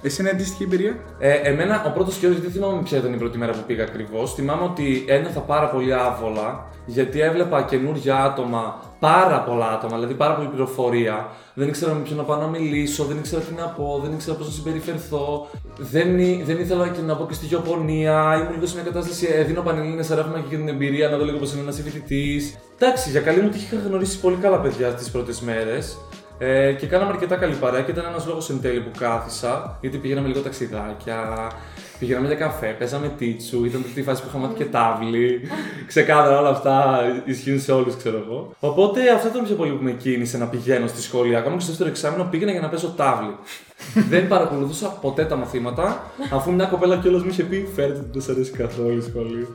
Εσύ είναι αντίστοιχη εμπειρία; Ε, εμένα ο πρώτος καιρός, γιατί θυμάμαι ποια ήταν η πρώτη μέρα που πήγα ακριβώς. Θυμάμαι ότι ένιωθα πάρα πολύ άβολα γιατί έβλεπα καινούργια άτομα, πάρα πολλά άτομα, δηλαδή πάρα πολλή πληροφορία. Δεν ήξερα με ποιον να πάω να μιλήσω, δεν ήξερα τι να πω, δεν ήξερα πώς να συμπεριφερθώ. Δεν, ή- δεν ήθελα και να πω και στη γεωπονία. Ήμουν λίγο σε μια κατάσταση, ε, δίνω πανελλήνιες ρεύμα και για την εμπειρία να δω λίγο πώς είναι ένας φοιτητή. Εντάξει, για καλή μου τύχη είχα γνωρίσει πολύ καλά παιδιά τις πρώτες μέρες. Ε, και κάναμε αρκετά καλή παρέα και ήταν ένας λόγος εν τέλει που κάθισα, γιατί πηγαίναμε λίγο ταξιδάκια, πηγαίναμε για καφέ, παίζαμε τίτσου, ήταν τρίτη φάση που είχαμε μάθει και τάβλη. Ξεκάθαρα όλα αυτά ισχύουν σε όλους, ξέρω εγώ. Οπότε αυτό ήταν πιο πολύ που με κίνησε να πηγαίνω στη σχολή. Ακόμα και στο δεύτερο εξάμεινο πήγαινα για να παίζω τάβλη. Δεν παρακολουθούσα ποτέ τα μαθήματα, αφού μια κοπέλα κιόλας μου είχε πει: Φέρετε, δεν σα αρέσει καθόλου η σχολή.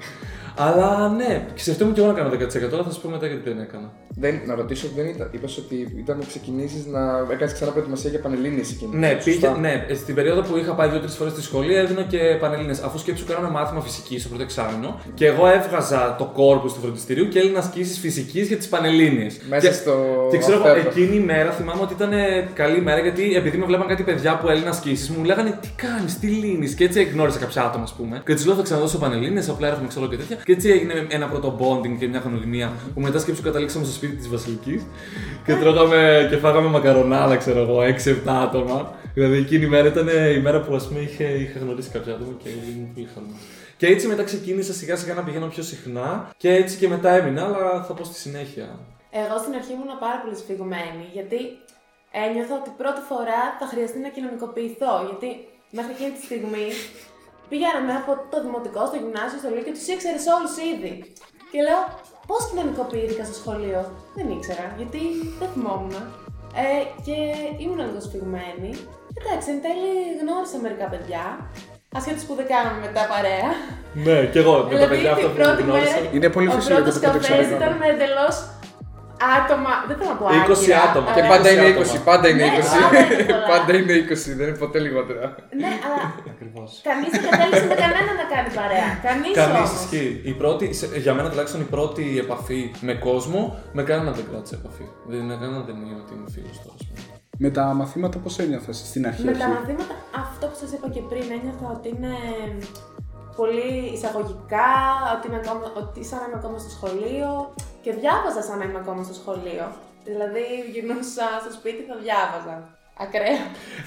Αλλά ναι, σκεφτόμουν και εγώ να κάνω 10%, αλλά θα σου πω μετά γιατί δεν έκανα. Δεν, να ρωτήσω, δεν ήταν. Είπες ότι ήταν να ξεκινήσεις να έκανες ξανά προετοιμασία για πανελλήνιες εκείνη. Ναι, Σωστά. πήγε, ναι, στην περίοδο που είχα πάει δύο-τρεις φορές στη σχολή έδινα και πανελλήνες. Αφού σκέψου κάναμε μάθημα φυσικής στο πρώτο εξάμεινο και εγώ έβγαζα το κόρπου του φροντιστηρίου και έλεγα ασκήσεις φυσικής για τις πανελλήνιες. Μέσα και, στο Και ξέρω εγώ, αυτέπτο. εκείνη η μέρα θυμάμαι ότι ήταν καλή μέρα γιατί επειδή με βλέπαν κάτι παιδιά που έλεγαν ασκήσεις μου λέγανε τι κάνεις, τι λύνεις. Και έτσι γνώρισα κάποια άτομα, ας πούμε. Και τους λέω θα ξαναδώσω πανελλήνες, απλά έρχομαι ξέρω και τέτοια. Και έτσι έγινε ένα πρώτο bonding και μια γνωριμία που μετά σκέψου καταλήξαμε στο σπίτι της Βασιλικής και τρώγαμε και φάγαμε μακαρονάδα, ξέρω εγώ, 6-7 άτομα. Δηλαδή εκείνη η μέρα ήταν η μέρα που ας πούμε είχε, είχα γνωρίσει κάποια άτομα και ήμουν πολύ χαρούμενο. Και έτσι μετά ξεκίνησα σιγά σιγά να πηγαίνω πιο συχνά και έτσι και μετά έμεινα, αλλά θα πω στη συνέχεια. Εγώ στην αρχή ήμουν πάρα πολύ σφιγμένη γιατί ένιωθα ότι πρώτη φορά θα χρειαστεί να κοινωνικοποιηθώ. Γιατί μέχρι εκείνη τη στιγμή πηγαίναμε από το δημοτικό στο γυμνάσιο, στο λύκειο, τους ήξερες όλους ήδη. Και λέω, πώς κοινωνικοποιήθηκα στο σχολείο; Δεν ήξερα, γιατί δεν θυμόμουν. Ε, και ήμουν λίγο σφιγμένη. Εντάξει, εν τέλει γνώρισα μερικά παιδιά. Ασχέτως που δεν κάναμε μετά παρέα. Ναι, και εγώ με τα Δηλαδή παιδιά αυτά την που πρώτη γνώρισα. μέρα. Είναι πολύ ο φυσιολογικό πρώτος το πρώτο καφές εξάμεινο. ήταν με εντελώς άτομα. Δεν θέλω να πω 20 άκυρα, άτομα. Και αλλά- πάντα είναι άτομα. 20, πάντα είναι Ναι, 20. πάντα είναι πολλά. Πάντα είναι 20, δεν είναι ποτέ λιγότερα. Ναι, αλλά Ακριβώς. κανεί δεν κατέληξε με κανένα να κάνει παρέα. Κανεί Κανεί όμως. ισχύει. Η πρώτη, σε- για μένα τουλάχιστον η πρώτη επαφή με κόσμο, με κανέναν δεν κράτησε επαφή. Δεν είναι κανέναν δεν είναι ότι είμαι φίλος τώρα. ας πούμε. Με τα μαθήματα πώς ένιωθες στην αρχή. Με τα αρχή; μαθήματα, αυτό που σας είπα και πριν, ένιωθα ότι είναι πολύ εισαγωγικά, ότι, είμαι ακόμα, ότι σαν να είμαι ακόμα στο σχολείο και διάβαζα σαν να είμαι ακόμα στο σχολείο. Δηλαδή γυρνούσα στο σπίτι θα διάβαζα. Ακραία.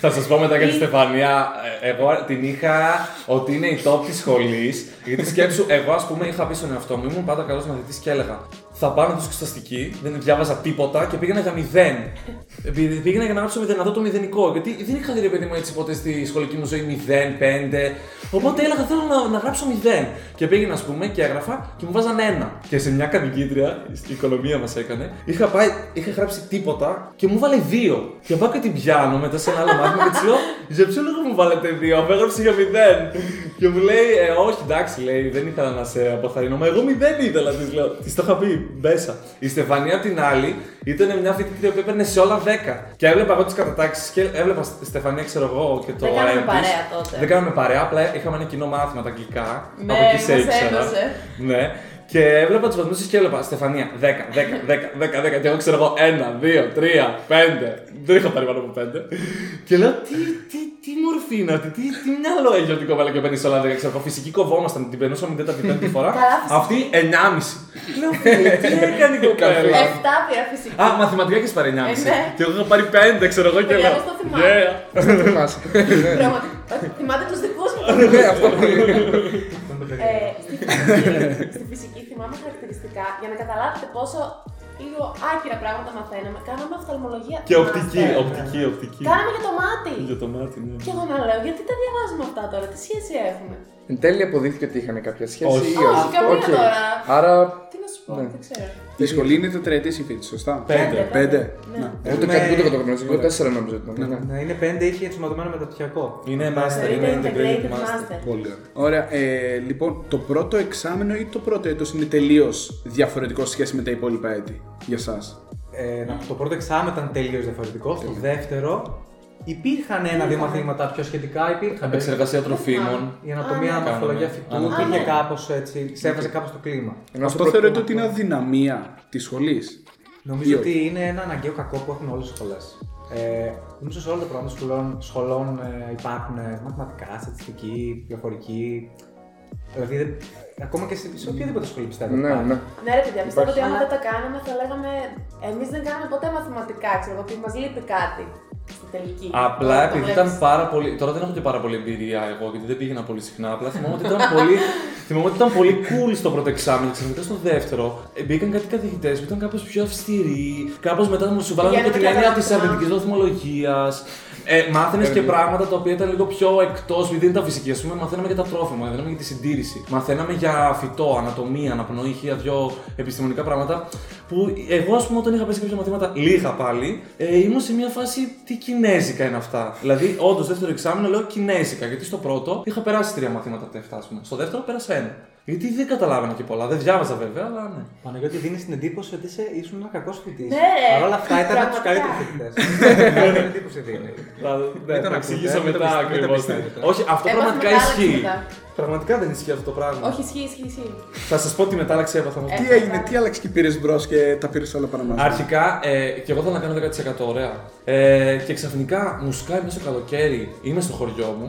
Θα σας πω μετά για τη Στεφανία. ε, Εγώ την είχα ότι είναι η top της σχολής. Γιατί σκέψου, εγώ ας πούμε είχα πει στον εαυτό μου, ήμουν πάντα καλός μαθητής και έλεγα Θα πάω να δώσω εξεταστική, δεν διάβαζα τίποτα και πήγαινα για μηδέν. Επειδή πήγαινα για να γράψω μηδέν, να δω το μηδενικό. Γιατί δεν είχα δει ρε παιδί μου έτσι ποτέ στη σχολική μου ζωή μηδέν, πέντε. Οπότε έλεγα θέλω να, να γράψω μηδέν. Και πήγαινα, ας πούμε, και έγραφα και μου βάζαν ένα. Και σε μια κατοικήτρια, η οικονομία μας έκανε, είχα, πάει, είχα γράψει τίποτα και μου βάλε δύο. Και πάω και την πιάνω μετά σε ένα άλλο μάθημα και της λέω Για ποιο λόγο μου βάλετε δύο, αφού έγραψε για μηδέν; και μου λέει ε, Όχι, εντάξει, λέει, δεν ήθελα να σε αποθαρρύνω. Μα εγώ μηδέν ήθελα, της λέω. Της το είχα πει μέσα. Η Στεφανία απ' την άλλη ήταν μια φοιτήτρια που έπαιρνε σε όλα 10. Και έβλεπα εγώ τις κατατάξεις και έβλεπα στη Στεφανία, ξέρω εγώ και το Δεν κάναμε αίμα της. παρέα τότε. Δεν κάναμε παρέα, απλά είχαμε ένα κοινό μάθημα τα αγγλικά. Ναι, από εκεί σε μας ήξερα. έδωσε. Ναι. Και έβλεπα τους βαθμούς και έβλεπα Στεφανία 10, 10, 10, 10, 10. Και εγώ ξέρω εγώ 1, 2, 3, 5. Δεν είχα πάρει πάνω από 5. Και λέω τι, τι, τι μορφή είναι αυτή, τι, τι μυαλό έχει αυτή η κοπέλα και παίρνει σε όλα 10. Ξέρω εγώ φυσική κοβόμασταν, την περνούσαμε την τέταρτη πέμπτη φορά. Καλά, φυσική. Αυτή 9,5. Λέω φίλε, τι έκανε η κοπέλα; Εφτά πήρα φυσική. Α, μαθηματικά και πάρει 9,5. Ε, ναι. Και εγώ είχα πάρει 5, ξέρω εγώ και Παιδιά, λέω. εγώ στο θυμάμαι. Yeah. Δεν θυμάσαι. Πραγματικά. Θυμάται τους δικούς μου. Ναι, αυτό. Ε, στη, φυσική, στη φυσική θυμάμαι χαρακτηριστικά για να καταλάβετε πόσο λίγο άκυρα πράγματα μαθαίναμε. Κάναμε οφθαλμολογία. Και θυμάστε; οπτική, οπτική, οπτική. Κάναμε για το μάτι. Για το μάτι, ναι. Και εγώ να λέω, γιατί τα διαβάζουμε αυτά τώρα, τι σχέση έχουμε; Εν τέλει αποδείχθηκε ότι είχαν κάποια σχέση Όχι. ή Όχι, καμία Οκ. τώρα. Άρα. Τι να σου πω, Ναι. δεν ξέρω. Η σχολή είναι τετραετής η φοίτηση, σωστά; Πέντε. Πέντε. Ναι. Να. Εγώ το Έχουμε- κάτι που το γνωρίζω. Εγώ τέσσερα νόμιζα ότι ήταν. ναι. Ναι, είναι πέντε, είχε ενσωματωμένο μεταπτυχιακό. Είναι master, είναι Είναι integrated integrated master. master. Πολύ ωραία. Ωραία. Ε, λοιπόν, το πρώτο εξάμηνο ή το πρώτο έτος είναι τελείως διαφορετικό σε σχέση με τα υπόλοιπα έτη για εσά. Ε, να- το πρώτο εξάμηνο ήταν τελείως διαφορετικό. Στο δεύτερο υπήρχαν ένα-δύο μαθήματα πιο σχετικά. Υπήρχαν. Επεξεργασία τροφίμων. Η ανατομία, Α, ναι. μορφολογία Κάναμε. φυτού Ανατομία. πήγε κάπως έτσι, σέβαζε κάπως το κλίμα. Ενώ στο Αυτό πρώτο- θεωρείτε ότι είναι αδυναμία της σχολής; Νομίζω Ή ότι είναι ένα αναγκαίο κακό που έχουν όλες τι σχολές. Ε, νομίζω σε όλα τα προγράμματα σχολών, σχολών ε, υπάρχουν ε, μαθηματικά, στατιστική, πληροφορική. Δηλαδή, δεν- ακόμα και σε, σε οποιαδήποτε σχολή πιστεύω. Ναι, υπάρχει. ναι. Ναι, ρε παιδιά, πιστεύω Υπάρχει. ότι άμα δεν τα κάναμε θα λέγαμε. Εμείς δεν κάναμε ποτέ μαθηματικά, ξέρω εγώ, ότι μας λείπει κάτι στη τελική. Απλά Το επειδή βλέπεις. ήταν πάρα πολύ. Τώρα δεν έχω και πάρα πολύ εμπειρία εγώ γιατί δεν πήγαινα πολύ συχνά. Απλά θυμάμαι ότι ήταν πολύ, θυμάμαι ότι ήταν πολύ cool στο πρώτο εξάμεινο. Ξαφνικά στο δεύτερο ε, μπήκαν κάτι καθηγητές που ήταν κάπως πιο αυστηροί. Κάπως μετά μου σου βάλανε Για και να την έννοια της καταλάβω. αρνητικής βαθμολογία. Ε, Μάθαινες και πράγματα τα οποία ήταν λίγο πιο εκτός, επειδή δεν ήταν φυσική. Α πούμε, μαθαίναμε για τα τρόφιμα, μαθαίναμε για τη συντήρηση. Μαθαίναμε για φυτό, ανατομία, αναπνοή, χίλια δυο επιστημονικά πράγματα. Που εγώ, ας πούμε, όταν είχα πέσει κάποια μαθήματα, λίγα πάλι, ε, ήμουν σε μια φάση τι κινέζικα είναι αυτά. Δηλαδή, όντως, δεύτερο εξάμεινο λέω κινέζικα. Γιατί στο πρώτο είχα περάσει τρία μαθήματα από τα 7, ας πούμε. Στο δεύτερο πέρασα ένα. Γιατί δεν καταλάβαινα και πολλά. Δεν διάβαζα βέβαια, αλλά ναι. Παναγιώτη δίνεις την εντύπωση ότι είσαι, ήσουν ένα κακός φοιτητής. Ναι, ρε. Παρ' όλα αυτά ήταν από τους Πραγματικά. καλύτερους φοιτητές. την εντύπωση δίνει. Θα, ναι, Μην τον θα ακούτε, εξηγήσω μην το μετά πιστεύετε, μην το ακριβώς. πιστεύετε. Όχι, αυτό Έμαθα πραγματικά μετάλλαξη ισχύει. μετά. Πραγματικά δεν ισχύει αυτό το πράγμα. Όχι, ισχύει, ισχύει, ισχύει. Θα σας πω τη μετάλλαξη έπαθα. Ε. Τι έγινε, τι άλλαξε και πήρες μπρος και τα πήρες όλα πάνω μας; Αρχικά, ε, και εγώ θέλω να κάνω 10% ωραία. Ε, και ξαφνικά μου σκάει μέσα στο καλοκαίρι, είμαι στο χωριό μου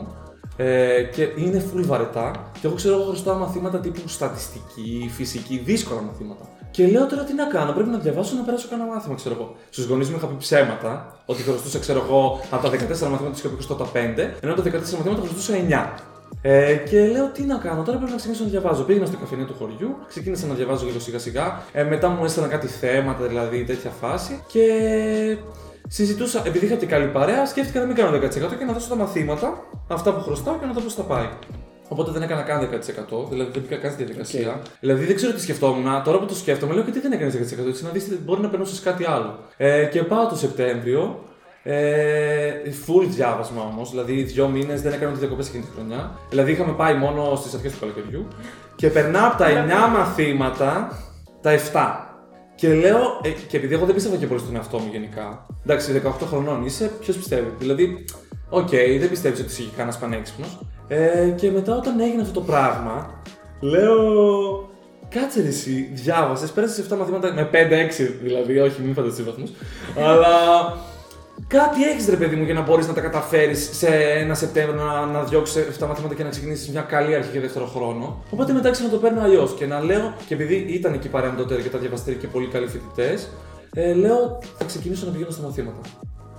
ε, και είναι full βαρετά. Και εγώ ξέρω, εγώ χρωστάω μαθήματα τύπου στατιστική, φυσική, δύσκολα μαθήματα. Και λέω τώρα τι να κάνω, πρέπει να διαβάσω να περάσω κανένα μάθημα, ξέρω εγώ. Στους γονείς μου είχα πει ψέματα, ότι χρωστούσα, ξέρω εγώ, από τα 14 μαθήματα τους είχα πει χρωστώ τα 5, ενώ τα 14 μαθήματα χρωστούσα 9. Ε, και λέω τι να κάνω, τώρα πρέπει να ξεκινήσω να διαβάζω. Πήγαινα στο καφενείο του χωριού, ξεκίνησα να διαβάζω λίγο σιγά σιγά. Ε, μετά μου έστελναν κάτι θέματα, δηλαδή τέτοια φάση. Και συζητούσα, επειδή είχα και καλή παρέα, σκέφτηκα να μην κάνω 10% και να δώσω τα μαθήματα, αυτά που χρωστάω και να δω πώς θα πάει. Οπότε δεν έκανα καν 10%, δηλαδή δεν μπήκα καν στη διαδικασία. Δηλαδή δεν ξέρω τι σκεφτόμουν. Τώρα που το σκέφτομαι, λέω και τι δεν έκανες 10%. Έτσι να δεις μπορεί να περνούσες κάτι άλλο. Ε, και πάω το Σεπτέμβριο Ε, full διάβασμα όμως, δηλαδή δύο μήνες δεν έκανα ούτε διακοπές εκείνη τη χρονιά. Δηλαδή είχαμε πάει μόνο στις αρχές του καλοκαιριού και περνάω από τα 9 μαθήματα τα 7. Και λέω, ε, και επειδή εγώ δεν πίστευα και πολύ στον εαυτό μου γενικά. Εντάξει, 18 χρονών είσαι, ποιος πιστεύει. Δηλαδή, οκ, δεν πιστεύεις ότι είσαι κανένας πανέξυπνος. Ε, και μετά όταν έγινε αυτό το πράγμα, λέω. Κάτσε ρε εσύ, διάβασες, πέρασες 7 μαθήματα με 5-6 δηλαδή, όχι, μην φανταστείς βαθμούς. αλλά κάτι έχεις ρε παιδί μου για να μπορείς να τα καταφέρεις σε ένα Σεπτέμβριο να, να διώξεις 7 μαθήματα και να ξεκινήσεις μια καλή αρχή για δεύτερο χρόνο. Οπότε μετά να το παίρνω αλλιώς και να λέω, και επειδή ήταν εκεί παρέα τότε και τα διαβαστήρια και πολύ καλοί φοιτητές, ε, λέω θα ξεκινήσω να πηγαίνω στα μαθήματα.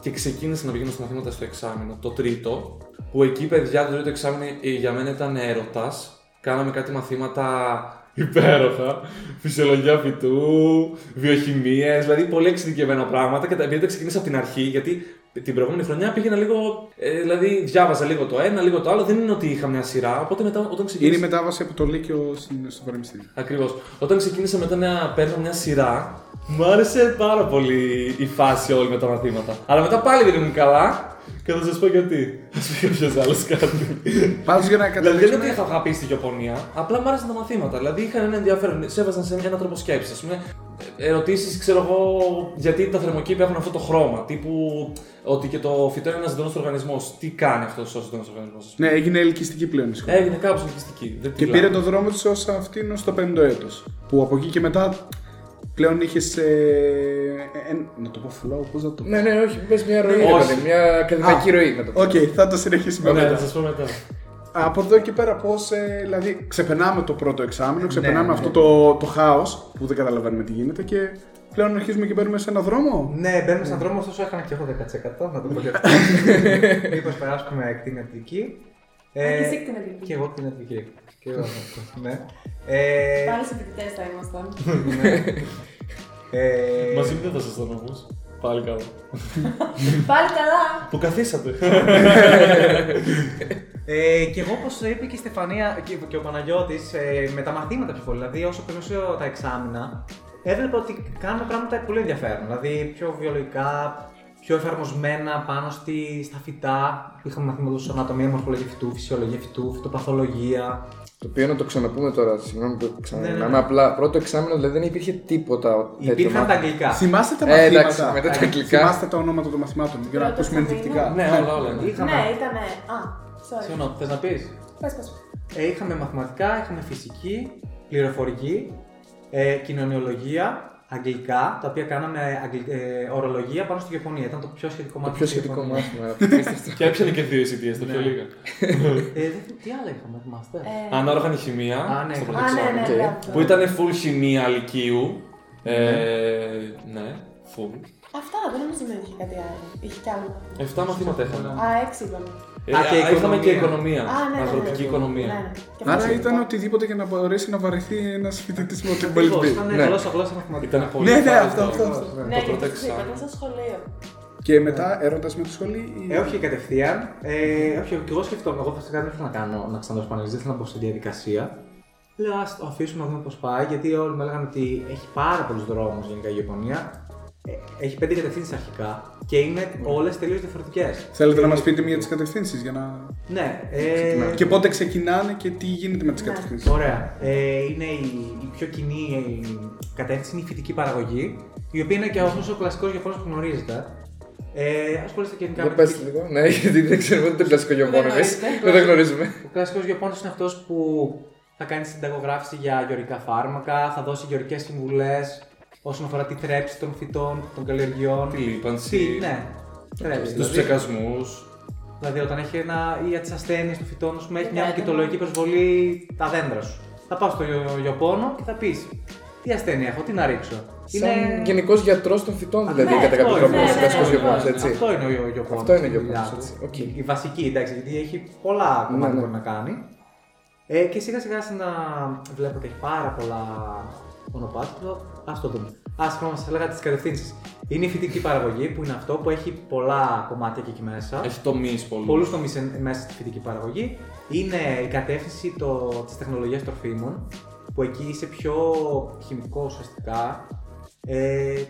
Και ξεκίνησα να πηγαίνω στα μαθήματα στο εξάμεινο, το τρίτο, που εκεί παιδιά το τρίτο εξάμεινο ε, για μένα ήταν έρωτας. Κάναμε κάτι μαθήματα υπέροχα. Φυσιολογία φυτού, βιοχημίες, δηλαδή πολύ εξειδικευμένα πράγματα. Και τα επειδή τα ξεκίνησα από την αρχή, γιατί την προηγούμενη χρονιά πήγαινα λίγο. Ε, δηλαδή διάβαζα λίγο το ένα, λίγο το άλλο. Δεν είναι ότι είχα μια σειρά. Οπότε μετά όταν ξεκίνησα. Είναι η μετάβαση από το Λύκειο στην- στο Πανεπιστήμιο. Ακριβώς. Όταν ξεκίνησα μετά να παίρνω μια σειρά, μου άρεσε πάρα πολύ η φάση όλη με τα μαθήματα. Αλλά μετά πάλι δεν ήμουν καλά και θα σας πω γιατί. Θα σου πει κάποιο άλλος κάτι. Πάντως για να Δηλαδή δεν είναι ότι καταλήξουμε. είχα αγαπήσει τη Γεωπονία, απλά μου άρεσαν τα μαθήματα. Δηλαδή είχαν ένα ενδιαφέρον, σε έβαζαν σε έναν τρόπο σκέψης. Ας πούμε, ερωτήσεις, ξέρω εγώ, γιατί τα θερμοκήπια έχουν αυτό το χρώμα. Τύπου ότι και το φυτό είναι ένας ζωντανός οργανισμός. Τι κάνει αυτός ο ζωντανός οργανισμός. Ναι, έγινε ελκυστική πλέον η σχολή. Έγινε κάπως ελκυστική. Δεν Και τη πήρε λέω. το δρόμο της ως αυτήν στο 50 έτος. Που από εκεί και μετά πλέον είχες. Ε, ε, να το πω flow, πώς να το πω; Ναι, ναι, όχι, πες μια ροή, ρε Όχι. παιδί, μια ακαδημαϊκή Α. ροή να το πω. Οκ, θα το συνεχίσουμε Ναι, μετά. θα σας πω μετά. Από εδώ και πέρα πώς. δηλαδή, ξεπερνάμε το πρώτο εξάμεινο, ξεπερνάμε ναι. αυτό το, το χάος που δεν καταλαβαίνουμε τι γίνεται και πλέον αρχίζουμε και παίρνουμε σε ένα δρόμο. Ναι, μπαίνουμε στον δρόμο, ωστόσο έκανα και εγώ 10%, να το πω και αυτό. Μήπως περάσουμε κτηνιατρική. Α, και εσύ κτηνιατρική. Και εγώ κτηνιατρική. Και εγώ, ναι. Ε, Πάλι σε φοιτητές θα ήμασταν. ε, Μαζί μου δεν θα ήσασταν όμω. Πάλι καλά. Πάλι καλά. Που καθίσατε. Ε, και εγώ, όπως είπε και η Στεφανία και, και ο Παναγιώτης, ε, με τα μαθήματα πιο πολύ. Δηλαδή, όσο περνούσε τα εξάμεινα, έβλεπα ότι κάνουμε πράγματα πολύ ενδιαφέρον. Δηλαδή, πιο βιολογικά, πιο εφαρμοσμένα πάνω στη, στα φυτά. Είχαμε μαθήματα όπω ανατομία, μορφολογία φυτού, φυσιολογία φυτού, φυτοπαθολογία. Το οποίο να το ξαναπούμε τώρα, συγγνώμη που ξαναμιλάμε. Ναι, ναι, ναι. Απλά πρώτο εξάμεινο δηλαδή δεν υπήρχε τίποτα. τέτοιο Υπήρχαν τα μάθημα. αγγλικά. Θυμάστε τα Ε, μαθήματα. εντάξει, μετά τα αγγλικά. Θυμάστε τα ονόματα των μαθημάτων για να Πρώτο ακούσουμε εξάμηνο. ενδεικτικά. ναι, όλα, όλα. ναι. Είχαμε, Ναι, ήταν. Α, sorry. Συγγνώμη, θες να πεις; Πες, πες. Ε, είχαμε μαθηματικά, είχαμε φυσική, πληροφορική, ε, κοινωνιολογία, αγγλικά, τα οποία κάναμε αγγλ- ε, ορολογία πάνω στη Γεωπονία. Ήταν το πιο σχετικό Το μάθημα. πιο στη σχετικό Γεωπονία. μάθημα. απίστευτο. Και έπιανε και δύο ECTS, το πιο Ναι. λίγα. Ε, δεν- τι άλλα είχαμε, θυμάστε; Ε, Ανόργανη χημεία. Α, ναι, στο καλά. πρώτο Α, ναι, ναι, εξάμηνο. Οκ. μπράβο. Που ήταν full χημεία λυκείου. Ε, ναι, full. Αυτά δεν νομίζω να είχε κάτι άλλο. Είχε κι άλλο. Εφτά μαθήματα είχαμε. Α, έξι είπαμε. Ε, Α, και α, είχαμε και οικονομία. οικονομία. Α, ναι, ναι, ναι. Αγροτική οικονομία. Ναι, ναι. Και Άρα αυτό ήταν είπα. οτιδήποτε για να μπορέσει να βαρεθεί ένας φοιτητής με ό,τι Ακριβώς, μπορεί Ήταν Ναι. γλώσσα, γλώσσα μαθηματικά. Ήταν πολύ Ναι, ναι, ευχάριστο. αυτό, αυτό, αυτό. Ναι, Το και πρώτο αυτό είπα, εξάμηνο. ήταν στο σχολείο. Και μετά έρωτας με τη σχολή. ή- Ε, όχι κατευθείαν. Ε, όχι, και εγώ σκεφτόμουν. Εγώ φυσικά δεν ήθελα να κάνω να ξαναδώσω πανελληνίες, δεν ήθελα να μπω στη διαδικασία. Λέω, ας το αφήσουμε να δούμε πώς πάει, γιατί όλοι μου έλεγαν ότι έχει πάρα πολλούς δρόμους γενικά η Ιαπωνία. Ε, έχει πέντε κατευθύνσεις αρχικά και είναι όλες τελείως διαφορετικές. Θέλετε να μας πείτε μία τη κατευθύνσεις για να. Ναι, ε, Και πότε ξεκινάνε και τι γίνεται με τις Ναι. κατευθύνσεις. Ωραία. Ε, είναι η, η πιο κοινή ε, κατεύθυνση, είναι η φυτική παραγωγή, η οποία είναι και αυτός ο κλασικός Ιαπωνό που γνωρίζετε. Ε, ασχολείστε και γενικά Για με πες τη- λίγο. Ναι, γιατί δεν ξέρουμε ούτε το κλασικό Ιαπώνο εμείς. γνωρίζετε. Δεν το γνωρίζουμε. Ο κλασικός Ιαπώνο είναι αυτός που θα κάνει συνταγογράφηση για γεωρικά φάρμακα, θα δώσει γεωρικέ συμβουλές όσον αφορά τη θρέψη των φυτών, των καλλιεργειών. Τη λίπανση. Τι, ναι. Θρέψη. Του Δηλαδή, ψεκασμούς. δηλαδή, όταν έχει ένα, ή για τις ασθένειες των φυτών, ας πούμε, έχει μια Ναι, μυκητολογική προσβολή τα δέντρα σου. Θα πας στο γεω- γεωπόνο και θα πεις τι ασθένεια έχω, τι να ρίξω. Σαν γενικός γιατρός των φυτών, δηλαδή, Ναι, κατά κάποιο αυτό τρόπο. είναι. Ο Ναι, ναι, κλασικό ναι, γεωπόνο, ναι. έτσι. Αυτό είναι ο γεωπόνος. Αυτό είναι ο στη δουλειά γεωπόνος, του. έτσι. Οκ. Η, η βασική, εντάξει, γιατί έχει πολλά κομμάτια ναι. που μπορεί να κάνει. Ε, και σιγά σιγά σε να βλέπω ότι έχει πάρα πολλά μονοπάτια. Α το δούμε. Α, συγγνώμη, σας έλεγα τις κατευθύνσεις. Είναι η φυτική παραγωγή που είναι αυτό που έχει πολλά κομμάτια και εκεί μέσα. Έχει τομείς πολλούς. Πολλούς τομείς μέσα στη φυτική παραγωγή. Είναι η κατεύθυνση της τεχνολογίας τροφίμων που εκεί είσαι πιο χημικό ουσιαστικά. Ε,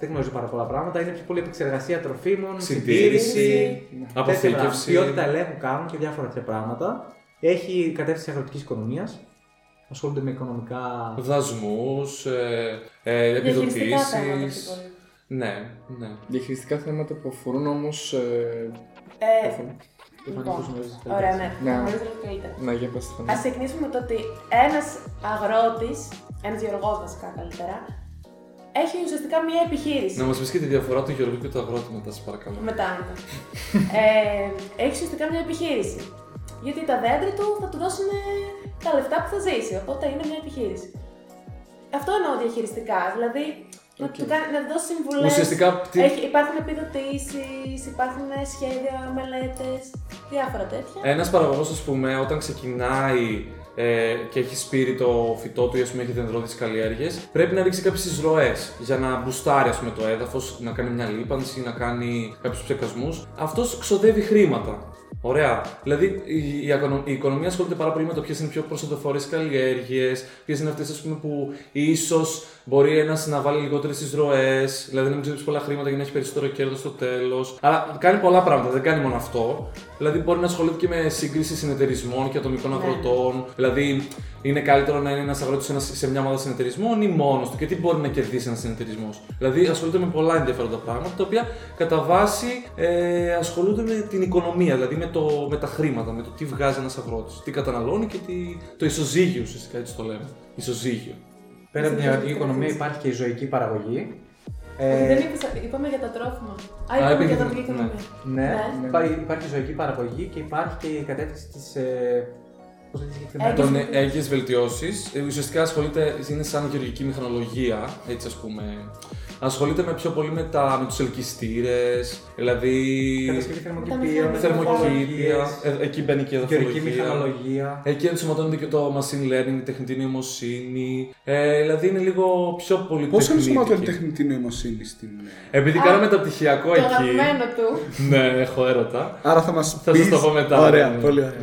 δεν γνωρίζει πάρα πολλά πράγματα. Είναι πιο πολύ επεξεργασία τροφίμων, Συντήρηση, τέτοια πράγματα. αποθήκευση. Ποιότητα ελέγχου κάνουν και διάφορα τέτοια πράγματα. Έχει κατεύθυνση αγροτικής οικονομίας. Ασχολούνται με οικονομικά. Δασμούς, ε, ε, Διαχειριστικά θέματα πιο επιδοτήσει. πολύ. Ναι, ναι. Διαχειριστικά θέματα που αφορούν όμως. Ε, καθόλου. λοιπόν, γνωρίζεις ωραία, ναι. Ναι. Γνωρίζω λίγο καλύτερα. Ναι, για πες Α ξεκινήσουμε με το ότι ένας αγρότης, ένας γεωργό βασικά καλύτερα, έχει ουσιαστικά μια επιχείρηση. Να μας πεις και τη διαφορά του Γεωργού και του αγρότη μετά, σα παρακαλώ. Μετά, μετά. ε, έχει ουσιαστικά μια επιχείρηση. Γιατί τα δέντρα του θα του δώσουν τα λεφτά που θα ζήσει. Οπότε είναι μια επιχείρηση. Αυτό εννοώ διαχειριστικά. Δηλαδή να του κάνει, να του δώσει συμβουλές. Ουσιαστικά, τι- Υπάρχουν επιδοτήσεις, υπάρχουν σχέδια, μελέτες, διάφορα τέτοια. Ένας παραγωγός, ας πούμε, όταν ξεκινάει ε, και έχει σπείρει το φυτό του ή ας πούμε, έχει δεντρώδεις καλλιέργειες, πρέπει να ρίξει κάποιες εισρωέ για να μπουστάρει ας πούμε, το έδαφος, να κάνει μια λίπανση, να κάνει κάποιους ψεκασμούς. Αυτός ξοδεύει χρήματα. Ωραία. Δηλαδή η, η, οικονο- η οικονομία ασχολείται πάρα πολύ με το ποιες είναι οι πιο προσοδοφόρε καλλιέργειες, ποιες είναι αυτές που ίσως μπορεί ένας να βάλει λιγότερες εισρωέ, δηλαδή να μην ξοδέψει πολλά χρήματα για να έχει περισσότερο κέρδος στο τέλος. Αλλά κάνει πολλά πράγματα, δεν κάνει μόνο αυτό. Δηλαδή μπορεί να ασχολείται και με σύγκριση συνεταιρισμών και ατομικών Ναι. αγροτών. Δηλαδή είναι καλύτερο να είναι ένας αγρότης σε μια ομάδα συνεταιρισμών ή μόνος του και τι μπορεί να κερδίσει ένας συνεταιρισμός. Δηλαδή ασχολείται με πολλά ενδιαφέροντα πράγματα τα οποία κατά βάση ε, ασχολούνται με την οικονομία, δηλαδή με, το, με τα χρήματα, με το τι βγάζει ένας αγρότης, τι καταναλώνει και τι, το ισοζύγιο ουσιαστικά έτσι το λέμε. Ισοζύγιο. Πέρα από την αγροτική οικονομία υπάρχει και η ζωική παραγωγή. Όχι, δεν Ε, είπες, είπαμε για τα τρόφιμα. Α, Α, είπαμε είπε για για τα την- τοπική ναι. οικονομία. ναι, Ναι. Υπάρχει, υπάρχει η ζωική παραγωγή και υπάρχει και η κατεύθυνση της. Ε, Πώς λέγεται συγκεκριμένα. Έγκυες Τον βελτιώσεις. έγκυες βελτιώσεις. Ουσιαστικά ασχολείται, είναι σαν γεωργική μηχανολογία, έτσι ας πούμε. Ασχολείται με πιο πολύ με, τα, με τους ελκυστήρες, δηλαδή. Κατασκευή θερμοκηπίων, Θερμοκήπια, θερμοκηπία. ε, εκεί μπαίνει και η Γεωργική εδαφολογία. μηχανολογία. Εκεί ενσωματώνεται και το machine learning, η τεχνητή νοημοσύνη. Ε, δηλαδή είναι λίγο πιο πολύ Πώς ενσωματώνει τεχνίτικη. τεχνητή νοημοσύνη στην. ε, Επειδή Α, κάνω μεταπτυχιακό Το εκεί. αγαπημένο του. ναι, έχω έρωτα. Άρα θα μας Θα σας το πω μετά. Ωραία, Ναι. πολύ ωραία.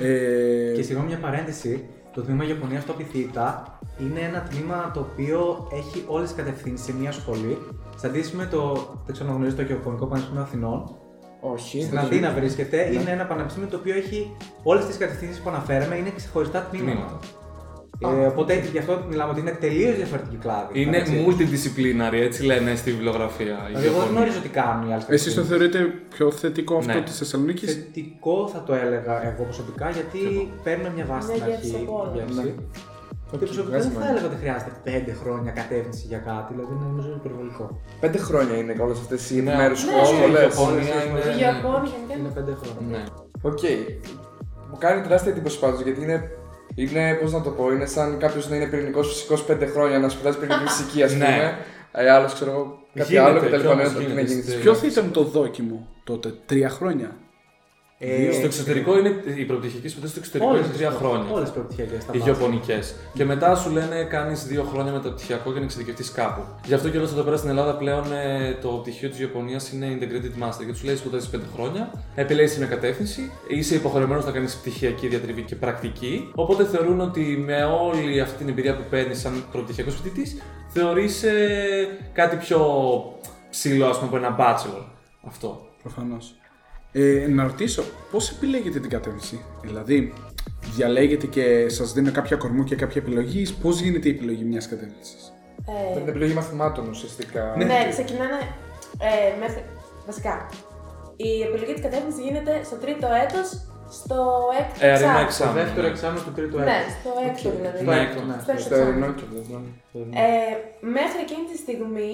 ε, Και συγγνώμη μια παρένθεση. Το τμήμα Ιαπωνία στο Πιθύτα είναι ένα τμήμα το οποίο έχει όλες τις κατευθύνσεις σε μια σχολή. Σε αντίθεση με το. Δεν ξέρω αν γνωρίζετε το Γεωπονικό Πανεπιστήμιο Αθηνών. Όχι. Στην Αθήνα βρίσκεται. Είναι ένα πανεπιστήμιο το οποίο έχει όλες τις κατευθύνσεις που αναφέραμε, είναι ξεχωριστά τμήματα. Τμήματα. Ε, οπότε γι' αυτό μιλάμε ότι είναι τελείως διαφορετική κλάδη. Είναι εντάξει. multidisciplinary, έτσι λένε στη βιβλιογραφία. οι Δηλαδή, εγώ δεν γεωπόνοι. γνωρίζω τι κάνουν οι άλλες Εσείς το θεωρείτε πιο θετικό αυτό Ναι. της Θεσσαλονίκης; Θετικό θα το έλεγα εγώ προσωπικά γιατί παίρνουμε μια βάση Μια στην γεύση αρχή. από όλα. γεύση. Ναι. Και προσωπικά βγάζει δεν θα νόημα. έλεγα ότι χρειάζεται 5 χρόνια κατεύθυνση για κάτι, δηλαδή είναι νομίζω υπερβολικό. Πέντε χρόνια είναι όλες αυτές οι Ναι, επιμέρους ναι, όλη η σχολές. Γεωπονία είναι. Οι γεωπόνοι γενικά Είναι είναι 5 χρόνια. Ναι. Οκ. Μου κάνει τεράστια εντύπωση πάντως γιατί είναι. Είναι, πώς να το πω, είναι σαν κάποιος να είναι πυρηνικός φυσικός 5 χρόνια να σπουδάζει πυρηνική φυσική, ας Ναι. πούμε. Ε, άλλος ξέρω εγώ, κάτι Γίνεται, άλλο και τα κι λοιπά. όμως ναι, τι να γίνεται γίνεις. στη- Ποιο θα ήταν το δόκιμο τότε, τρία χρόνια; Ε, Στο εξωτερικό είναι. Οι προπτυχιακές σπουδέ στο εξωτερικό όλες είναι τις τρία προ- χρόνια. Όλες τις προπτυχιακές τα Οι βάζω. γεωπονικές. Και μετά σου λένε κάνεις δύο χρόνια μεταπτυχιακό για να εξειδικευτείς κάπου. Γι' αυτό και όλο εδώ πέρα στην Ελλάδα πλέον ε, το πτυχίο της Ιαπωνία είναι Integrated Master. Γιατί σου λέει σπουδάζεις 5 χρόνια, επιλέγεις μια κατεύθυνση, είσαι υποχρεωμένος να κάνεις πτυχιακή διατριβή και πρακτική. Οπότε θεωρούν ότι με όλη αυτή την εμπειρία που παίρνεις σαν προπτυχιακός φοιτητής, θεωρείς κάτι πιο ψηλό, ας πούμε, από ένα bachelor. Αυτό. Προφανώς. Ε, να ρωτήσω, πώς επιλέγετε την κατεύθυνση, Δηλαδή, διαλέγετε και σας δίνω κάποια κορμού και κάποια επιλογή, πώς γίνεται η επιλογή μιας κατεύθυνσης; Ε, Με την επιλογή μαθημάτων ουσιαστικά. Ναι, ξεκινάνε ε, μέχρι. Βασικά. Η επιλογή της κατεύθυνσης γίνεται στο τρίτο έτος, στο έκτο Ε, αρινό εξάμηνο. Το εξάμεινο. δεύτερο ναι. εξάμεινο του τρίτου Ναι, έτου. στο έκτο δηλαδή. Ναι, έκτο, ναι. Στο έκτο Στο εξάμηνο. ερεινό και ναι. Ε, μέχρι εκείνη τη στιγμή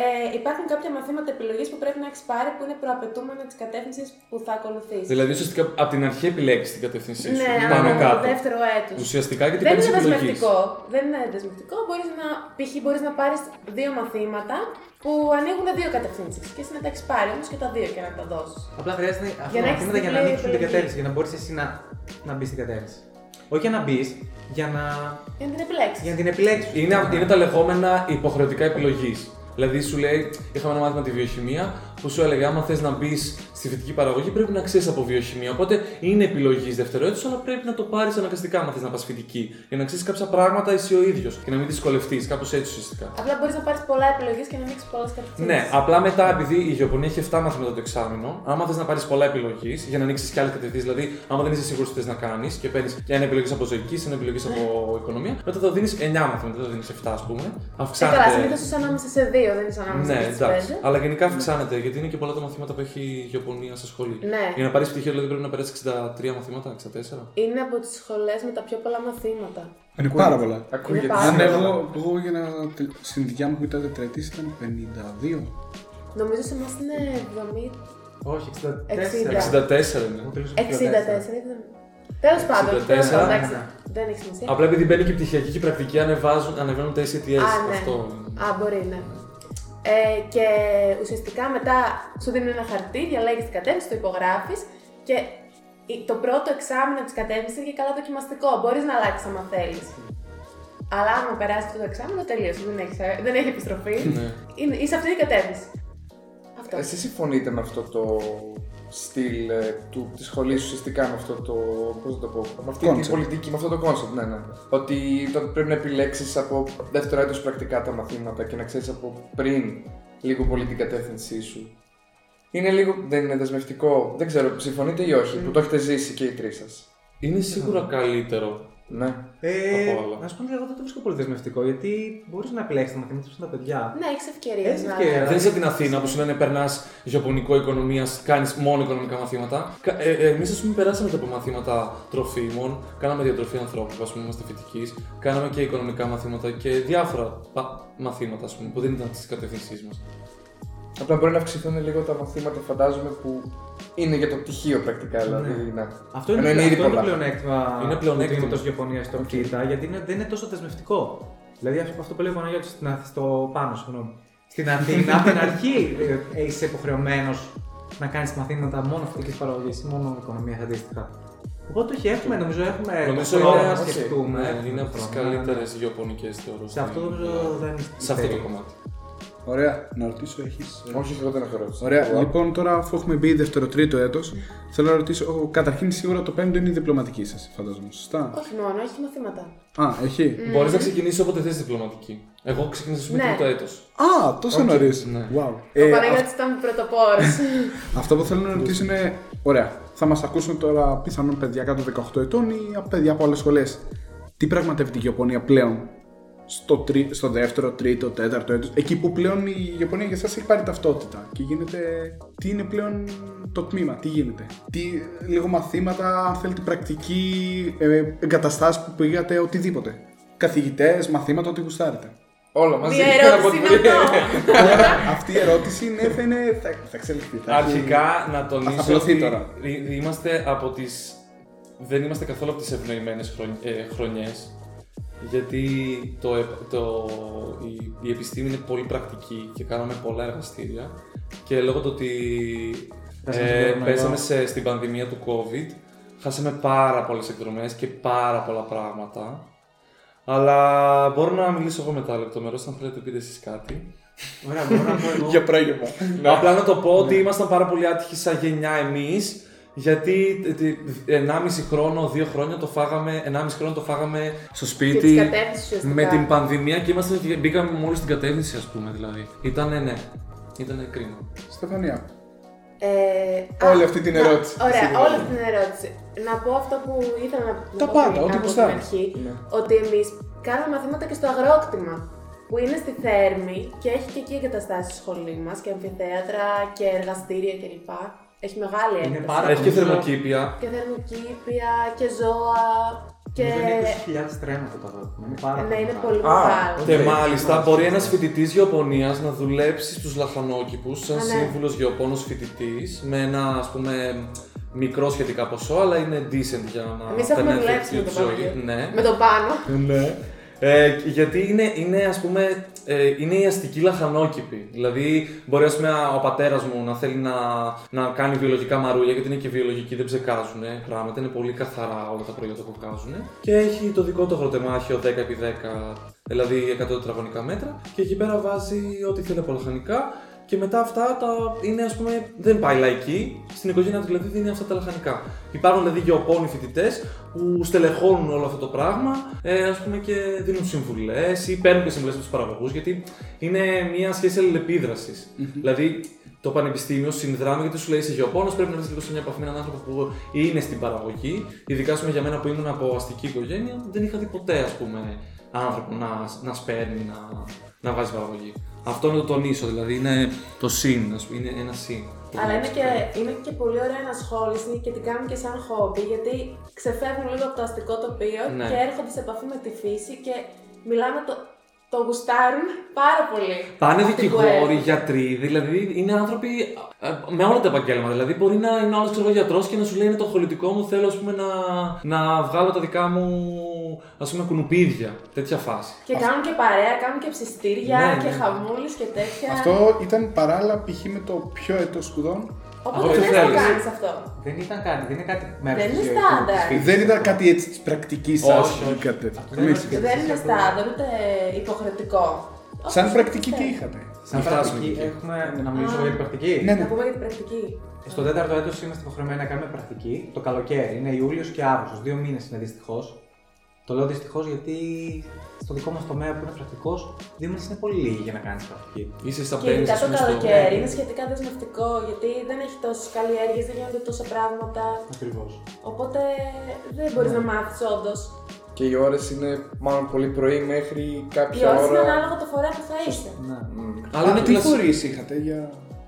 ε, υπάρχουν κάποια μαθήματα επιλογής που πρέπει να έχεις πάρει που είναι προαπαιτούμενα της κατεύθυνσης που θα ακολουθήσεις. Δηλαδή ουσιαστικά από την αρχή επιλέγεις την κατεύθυνσή σου. ναι, πάνω από το κάτω. δεύτερο έτος. Ουσιαστικά γιατί Δεν παίρνει είναι επιλογή. δεσμευτικό. Δεν είναι δεσμευτικό. Μπορείς να, π.χ. μπορείς να πάρεις δύο μαθήματα που ανοίγουν δύο κατευθύνσεις. Και εσύ να τα έχεις πάρει όμως και τα δύο και να τα δώσεις. Απλά χρειάζεται αυτά Για τα να έχεις μαθήματα για να διπλή ανοίξουν την επιλογή. κατεύθυνση, για να μπορείς εσύ να, να μπεις στην κατεύθυνση. Όχι για να μπεις, για να, Για να την επιλέξεις. για να την επιλέξεις. Είναι, είναι τα λεγόμενα υποχρεωτικά επιλογής. Δηλαδή σου λέει, είχαμε ένα μάθημα τη βιοχημία, που σου έλεγε άμα θες να μπεις στη φυτική παραγωγή πρέπει να ξέρεις από βιοχημία. Οπότε είναι επιλογή δεύτερο έτου, αλλά πρέπει να το πάρεις αναγκαστικά άμα θες να πας φυτική. Για να ξέρεις κάποια πράγματα εσύ ο ίδιος και να μην δυσκολευτείς, κάπως έτσι ουσιαστικά. Απλά μπορείς να πάρεις πολλά επιλογές και να ανοίξεις πολλές κατευθύνσει. Ναι, απλά μετά επειδή η γεωπονία έχει 7 μαθήματα το εξάμεινο, άμα θες να πάρεις πολλά επιλογής για να ανοίξεις και άλλες κατευθύνσεις, δηλαδή άμα δεν είσαι σίγουρος τι θες να κάνεις και παίρνεις και ένα επιλογής από ζωικής, ένα επιλογής από οικονομία, μετά θα δίνεις 9 μαθήματα, δεν θα δίνεις 7 ας πούμε. Ε, καλά, Αυξάνεται. συνήθως είσαι ανάμεσα σε δύο, δεν είσαι ανάμεσα Ναι, σε εντάξει. πέντε. Αλλά γενικά αυξάνεται γιατί είναι και πολλά τα μαθήματα που έχει η γεωπονία στα σχολή. Ναι. Για να πάρεις πτυχίο δηλαδή πρέπει να περάσει 63 μαθήματα, 64. Είναι από τις σχολές με τα πιο πολλά μαθήματα. Είναι πάρα πολλά. Ακούγεται. πάρα Αν πολλά. εγώ, εγώ για να. τε- Στην δικιά μου που ήταν τετραετής ήταν 52. Νομίζω σε εμάς είναι 70. Όχι, 64. 64 είναι. Μου τελείωσε 64, πιο τέσσερα. 70. Τέλος πάντων, 64, τέλος πάντων, ναι, εντάξει, ναι. δεν έχει σημασία. Απλά επειδή μπαίνει και η πτυχιακή και η πρακτική ανεβάζουν, ανεβαίνουν τα SATS. Α, ναι. Αυτό. Α, μπορεί, ναι. Ε, και ουσιαστικά μετά σου δίνουν ένα χαρτί, διαλέγεις την κατεύθυνση, το υπογράφεις και η- το πρώτο εξάμεινο της κατεύθυνσης είναι και καλά δοκιμαστικό. Μπορείς να αλλάξεις άμα θέλεις. Αλλά άμα περάσει αυτό το εξάμεινο, τελείωσε. Δεν έχεις, δεν έχει επιστροφή. Ναι. Είναι, είσαι αυτή η κατεύθυνση. Αυτό. Εσείς συμφωνείτε με αυτό το στυλ ε, του, της σχολής ουσιαστικά με αυτό το, πώς να το πω, με αυτή Concept. την πολιτική, με αυτό το concept, ναι, ναι. Ότι τότε πρέπει να επιλέξεις από δεύτερο έτος πρακτικά τα μαθήματα και να ξέρεις από πριν λίγο πολύ την κατεύθυνσή σου. Είναι λίγο, δεν είναι δεσμευτικό, δεν ξέρω, συμφωνείτε ή όχι, που το έχετε ζήσει και οι τρεις σας. Είναι σίγουρα καλύτερο. Ναι. Ε, Από όλα. να σου πω ότι εγώ δεν το βρίσκω πολύ δεσμευτικό γιατί μπορείς να επιλέξεις τα μαθήματα που είναι τα παιδιά. Ναι, έχεις ευκαιρίε. Έχεις ευκαιρία. Δεν είσαι από την Αθήνα που σου λένε περνάς γεωπονικό οικονομίας, κάνεις μόνο οικονομικά μαθήματα. Ε, ε, Εμείς, ας πούμε, περάσαμε και από μαθήματα τροφίμων, κάναμε διατροφή ανθρώπου, ας πούμε, είμαστε φοιτικοί, κάναμε και οικονομικά μαθήματα και διάφορα πα- μαθήματα, ας πούμε, που δεν ήταν τη κατεύθυνσή μας. Απλά μπορεί να αυξηθούν λίγο τα μαθήματα, φαντάζομαι, που είναι για το πτυχίο πρακτικά, δηλαδή. Ναι. Αυτό είναι, Ενώ είναι ήδη αυτό είναι πολλά. πλεονέκτημα Είναι πλεονέκτημα. του Ιαπωνίας στο ΚΙΤΑ, γιατί είναι, δεν είναι τόσο δεσμευτικό. Δηλαδή αυτό αυτό που λέει ο Παναγιώτης στην Αθ- στο πάνω, συγγνώμη. Στην Αθήνα, από την αρχή ε, είσαι υποχρεωμένος να κάνεις μαθήματα μόνο φυτική παραγωγής ή μόνο οικονομίας αντίστοιχα. Οπότε όχι, έχουμε, νομίζω έχουμε Νομίζω χρόνο είναι, να όχι, σκεφτούμε. ναι, είναι από τις χρόνο, ναι, ναι. καλύτερε γεωπονικές θεωρώ. Σε αυτό στην νομίζω Ελλάδα. δεν Σε αυτό το φταίει. κομμάτι. Ωραία, να ρωτήσω, έχεις. Όχι, εγώ δεν έχω ερώτηση. Ωραία, Εγώ- λοιπόν τώρα αφού έχουμε μπει δεύτερο-τρίτο έτος, θέλω να ρωτήσω. ο- Καταρχήν σίγουρα το πέμπτο είναι η διπλωματική σας, φαντάζομαι. Σωστά; Όχι μόνο, έχει μαθήματα. Α, έχει. Μπορείς να ξεκινήσεις όποτε θες διπλωματική. Εγώ ξεκίνησα με Ναι. τρίτο έτος. Α, τόσο νωρίς. ναι. Wow. Ο Ε, Παναγιώτης ήταν πρωτοπόρο. Αυτό που θέλω να ρωτήσω είναι. Ωραία. Θα μας ακούσουν τώρα πιθανόν παιδιά κάτω 18 ετών ή παιδιά από άλλες σχολές. Τι πραγματεύει η Ιαπωνία πλέον; Στο, τρί, στο δεύτερο, τρίτο, τέταρτο έτος, εκεί που πλέον η Ιαπωνία για εσάς έχει πάρει ταυτότητα και γίνεται, τι είναι πλέον το τμήμα, τι γίνεται; Τι, λίγο μαθήματα, αν θέλετε πρακτική, ε, εγκαταστάσεις που πήγατε, οτιδήποτε. Καθηγητές, μαθήματα, ό,τι γουστάρετε. Όλα μαζί. Μία ένα ερώτηση ποτήρι. είναι αυτό. Τώρα, αυτή η ερώτηση ναι, θα, είναι, θα, θα εξελιχθεί. θα έχει- Αρχικά να τονίσω απλωθεί ότι τώρα. ε, είμαστε από τις... δεν είμαστε καθόλου από τις ευνοημένες χρονι... ε, χρονιές γιατί το, επ- το, η, η επιστήμη είναι πολύ πρακτική και κάναμε πολλά εργαστήρια και λόγω του ότι Πέσαμε στον ε, κορονοϊό. πέσαμε σε, στην πανδημία του COVID χάσαμε πάρα πολλές εκδρομές και πάρα πολλά πράγματα αλλά μπορώ να μιλήσω εγώ μετά λεπτομερώς αν θέλετε πείτε εσείς κάτι. Ωραία, μπορώ να πω εγώ. Για πράγμα. Απλά να το πω ότι ήμασταν πάρα πολύ άτυχοι σαν γενιά εμείς. Γιατί τε- τε- 1,5 χρόνο, 2 χρόνια το φάγαμε, 1,5 χρόνο το φάγαμε στο Και σπίτι τις κατεύθυνσης ουσιαστικά. με την πανδημία και είμαστε, μπήκαμε μόλις στην κατεύθυνση, ας πούμε. Δηλαδή. Ήτανε, ναι, ήτανε κρίμα. Στεφανία. Ε, Όλη α, αυτή την να- ερώτηση. Ωραία, Σίγουρα. όλη αυτή την ερώτηση. Να πω αυτό που ήθελα να, να Τα πω πάντα, πριν ό,τι από την γουστάρεις. αρχή. Ναι. Ότι εμείς κάνουμε μαθήματα και στο αγρόκτημα. Που είναι στη Θέρμη και έχει και εκεί εγκαταστάσεις στη σχολή μας και αμφιθέατρα και εργαστήρια κλπ. Έχει μεγάλη Είναι έκταση. πάρα Έχει και νομίζω- θερμοκήπια. Και θερμοκήπια και ζώα. Και. Νομίζω είναι 20.000 τρέματα το αγρόκτημα. Είναι πάρα Ναι, είναι μεγάλο. πολύ Α, μεγάλο. Και Οκ. μάλιστα μπορεί ένας φοιτητής γεωπονίας να δουλέψει στους λαχανόκηπους σαν Α, ναι. σύμβουλος γεωπόνος φοιτητής με ένα ας πούμε μικρό σχετικά ποσό, αλλά είναι decent για να Εμείς έχουμε περνάει δουλέψει με τη τον ζωή. Παναγιώτη. Ναι. Με τον Πάνο. Ναι. Ε, γιατί είναι, είναι ας πούμε, ε, είναι οι αστικοί λαχανόκηποι. Δηλαδή, μπορεί ας πούμε, ο πατέρας μου να θέλει να, να κάνει βιολογικά μαρούλια, γιατί είναι και βιολογικοί, δεν ψεκάζουν πράγματα, είναι πολύ καθαρά όλα τα προϊόντα που βγάζουν. Και έχει το δικό του αγροτεμάχιο 10x10, δηλαδή 100 τετραγωνικά μέτρα, και εκεί πέρα βάζει ό,τι θέλει από λαχανικά και μετά αυτά τα είναι, ας πούμε, δεν πάει λαϊκή. Στην οικογένεια του δηλαδή δίνει αυτά τα λαχανικά. Υπάρχουν δηλαδή γεωπόνοι φοιτητές που στελεχώνουν όλο αυτό το πράγμα ε, ας πούμε, και δίνουν συμβουλές ή παίρνουν και συμβουλές από τους παραγωγούς γιατί είναι μια σχέση αλληλεπίδρασης. Δηλαδή το πανεπιστήμιο συνδράμει γιατί σου λέει είσαι γεωπόνο, πρέπει να έρθεις λίγο σε μια επαφή με έναν άνθρωπο που είναι στην παραγωγή. Ειδικά πούμε, για μένα που ήμουν από αστική οικογένεια, δεν είχα δει ποτέ ας πούμε, άνθρωπο να, να σπέρνει, να, να βγάζει παραγωγή. Αυτό να το τονίσω, δηλαδή είναι το συν, ας πούμε, είναι ένα συν. Αλλά είναι και, είναι και πολύ ωραία ενασχόληση και την κάνουν και σαν χόμπι γιατί ξεφεύγουν λίγο από το αστικό τοπίο Ναι. και έρχονται σε επαφή με τη φύση και μιλάμε το, το γουστάρουν πάρα πολύ. Πάνε Αυτοί που δικηγόροι, έρχονται. γιατροί, δηλαδή είναι άνθρωποι ε, με όλα τα επαγγέλματα. Δηλαδή μπορεί να είναι άλλος ξέρω γιατρός και να σου λέει είναι το χολητικό μου, θέλω ας πούμε, να, να βγάλω τα δικά μου ας πούμε, κουνουπίδια. Τέτοια φάση. Και κάνουν και παρέα, κάνουν και ψιστήρια Ναι, και ναι. χαμούλες και τέτοια. Αυτό ήταν παράλληλα π.χ. με το πιο έτος σπουδών. Οπότε Αυτό δεν το θέλεις. κάνεις αυτό. Δεν ήταν κάτι, δεν είναι κάτι μέρος Δεν της είναι ζωής του στάνταρ. σπίτι. Δεν ήταν κάτι έτσι της πρακτικής σα Όχι, ή όχι. κάτι τέτοιο. δεν Εμείς. είναι Δεν είναι Εσείς στάνταρ, ούτε υποχρεωτικό. Σαν Όπως πρακτική τι θέλεις. είχατε. Σαν Μην φτάσουμε πρακτική εκεί. έχουμε να μιλήσουμε Α. για την πρακτική. Ναι, Να ναι. πούμε για την πρακτική. Στο τέταρτο έτος είμαστε υποχρεωμένοι να κάνουμε πρακτική. Το καλοκαίρι είναι Ιούλιος και Αύγουστος. Δύο μήνες είναι δυστυχώς. Το λέω δυστυχώς γιατί στο δικό μας τομέα που είναι πρακτικός, δύο μήνες είναι πολύ λίγοι για να κάνεις πρακτική. Είσαι στα Και παίρνεις, ειδικά ας το πούμε, στο- καλοκαίρι είναι σχετικά δεσμευτικό γιατί δεν έχει τόσες καλλιέργειες, δεν γίνονται τόσα πράγματα. Ακριβώς. Οπότε δεν μπορείς να μάθεις όντως. Και οι ώρες είναι μάλλον πολύ πρωί μέχρι Οι κάποια ώρε είναι ώρα. ανάλογα το φορέα που θα είσαι. Ναι. Μμ. Αλλά Α, είναι τι κλασ- φορείς είχατε για...